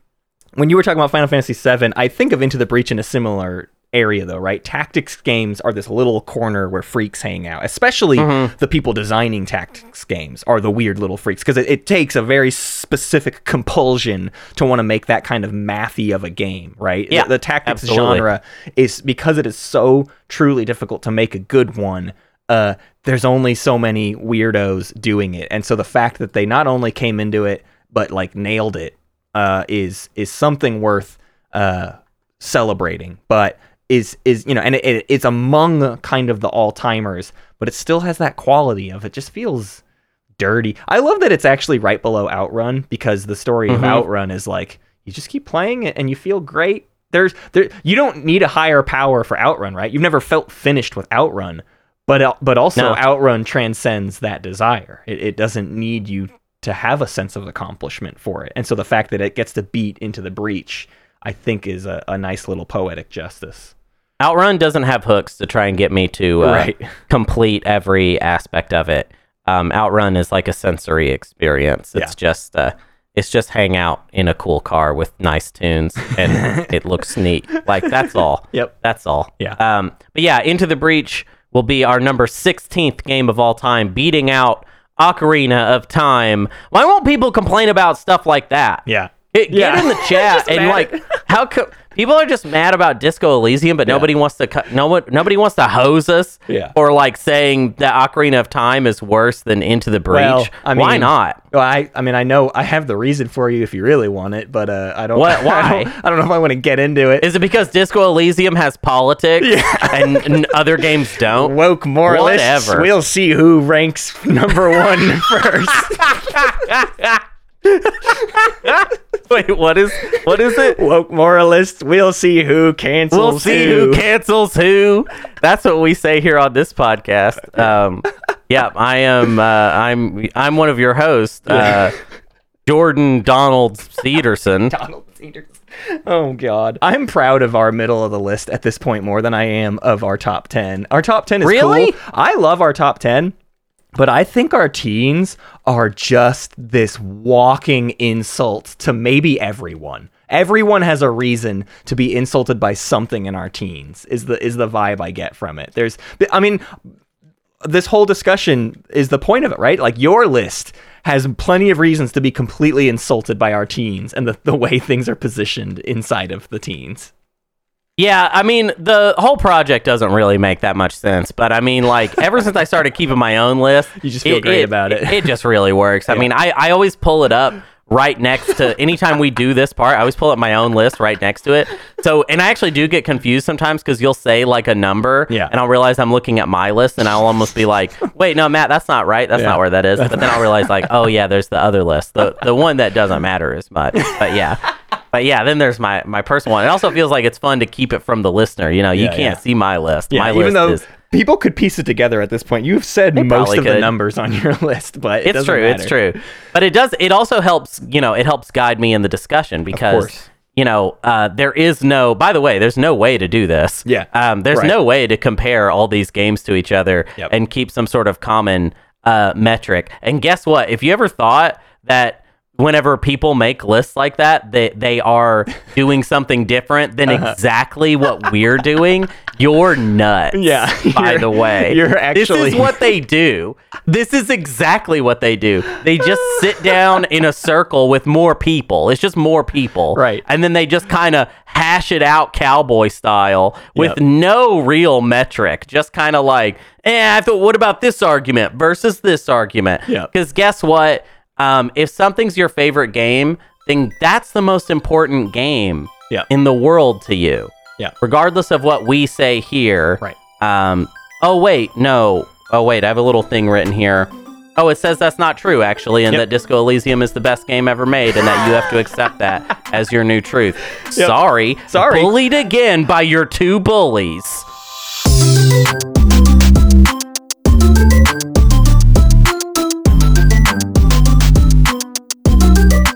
when you were talking about Final Fantasy VII, I think of Into the Breach in a similar area, though, right? Tactics games are this little corner where freaks hang out. Especially the people designing tactics games are the weird little freaks because it, it takes a very specific compulsion to want to make that kind of mathy of a game, right? Yeah, the, the tactics absolutely. genre is because it is so truly difficult to make a good one. Uh, there's only so many weirdos doing it, and so the fact that they not only came into it but like nailed it uh, is is something worth uh, celebrating. But is is you know, and it, it, it's among kind of the all timers, but it still has that quality of it. Just feels dirty. I love that it's actually right below Outrun because the story of Mhm. Outrun is like you just keep playing it and you feel great. There's there you don't need a higher power for Outrun, right? You've never felt finished with Outrun, but but also No. Outrun transcends that desire. It, it doesn't need you to have a sense of accomplishment for it, and so the fact that it gets to beat into the breach, I think, is a, a nice little poetic justice. Outrun doesn't have hooks to try and get me to uh, Right. complete every aspect of it. Um, Outrun is like a sensory experience. It's Yeah. just uh, it's just hang out in a cool car with nice tunes and it looks neat. Like that's all. Yep. That's all. Yeah. Um, but yeah, Into the Breach will be our number 16th game of all time, beating out Ocarina of Time. Why won't people complain about stuff like that? Yeah. Get, get in the chat and like how co- people are just mad about Disco Elysium, but nobody wants to. cu- No one, nobody wants to hose us. Yeah. Or like saying that Ocarina of Time is worse than Into the Breach. Well, I Why not? Well, I, I mean, I know I have the reason for you if you really want it, but uh, I don't. What- I why? don't, I don't know if I want to get into it. Is it because Disco Elysium has politics and, and other games don't? Woke moralists. Whatever. We'll see who ranks number one first. Wait, what is what is it? Woke moralists. We'll see who cancels We'll see who cancels who. That's what we say here on this podcast. Um, yeah, I am. Uh, I'm. I'm one of your hosts, uh, Jordan Donald Cedarson. Donald Peters. Oh God, I'm proud of our middle of the list at this point more than I am of our top ten. Our top ten is Really? cool. I love our top ten, but I think our teens are just this walking insult to maybe everyone. Everyone has a reason to be insulted by something in our teens. Is the is the vibe I get from it. There's, I mean, this whole discussion is the point of it, right? Like your list has plenty of reasons to be completely insulted by our teens and the, the way things are positioned inside of the teens. Yeah, I mean, the whole project doesn't really make that much sense, but I mean, like, ever since I started keeping my own list, You just feel great about it. It just really works. I mean, I, I always pull it up right next to anytime we do this part, I always pull up my own list right next to it. So, and I actually do get confused sometimes because you'll say like a number, Yeah. and I'll realize I'm looking at my list, and I'll almost be like, wait, no, Matt, that's not right. That's Yeah. not where that is. But then I'll realize, like, oh, yeah, there's the other list, the, the one that doesn't matter as much. But yeah. But yeah, then there's my my personal one. It also feels like it's fun to keep it from the listener. You know, you Yeah, can't yeah. see my list. Yeah, my even list though is people could piece it together at this point. You've said most of the numbers on your list, but it it's true. It's true. But it does. It also helps. You know, it helps guide me in the discussion because you know uh, there is no. By the way, there's no way to do this. Yeah. Um, there's Right. no way to compare all these games to each other Yep. and keep some sort of common uh, metric. And guess what? If you ever thought that. Whenever people make lists like that, they they are doing something different than Uh-huh. exactly what we're doing. You're nuts. Yeah, By the way, you're actually this is what they do. This is exactly what they do. They just sit down in a circle with more people. It's just more people. Right. And then they just kind of hash it out cowboy style with Yep. no real metric. Just kind of like, eh, I thought, what about this argument versus this argument? Yep. Because guess what? Um, if something's your favorite game, then that's the most important game Yep. in the world to you. Yeah. Regardless of what we say here. Right. Um, oh, wait, no. Oh, wait, I have a little thing written here. Oh, it says that's not true, actually, and Yep. that Disco Elysium is the best game ever made, and that you have to accept that as your new truth. Sorry. Sorry. Bullied again by your two bullies.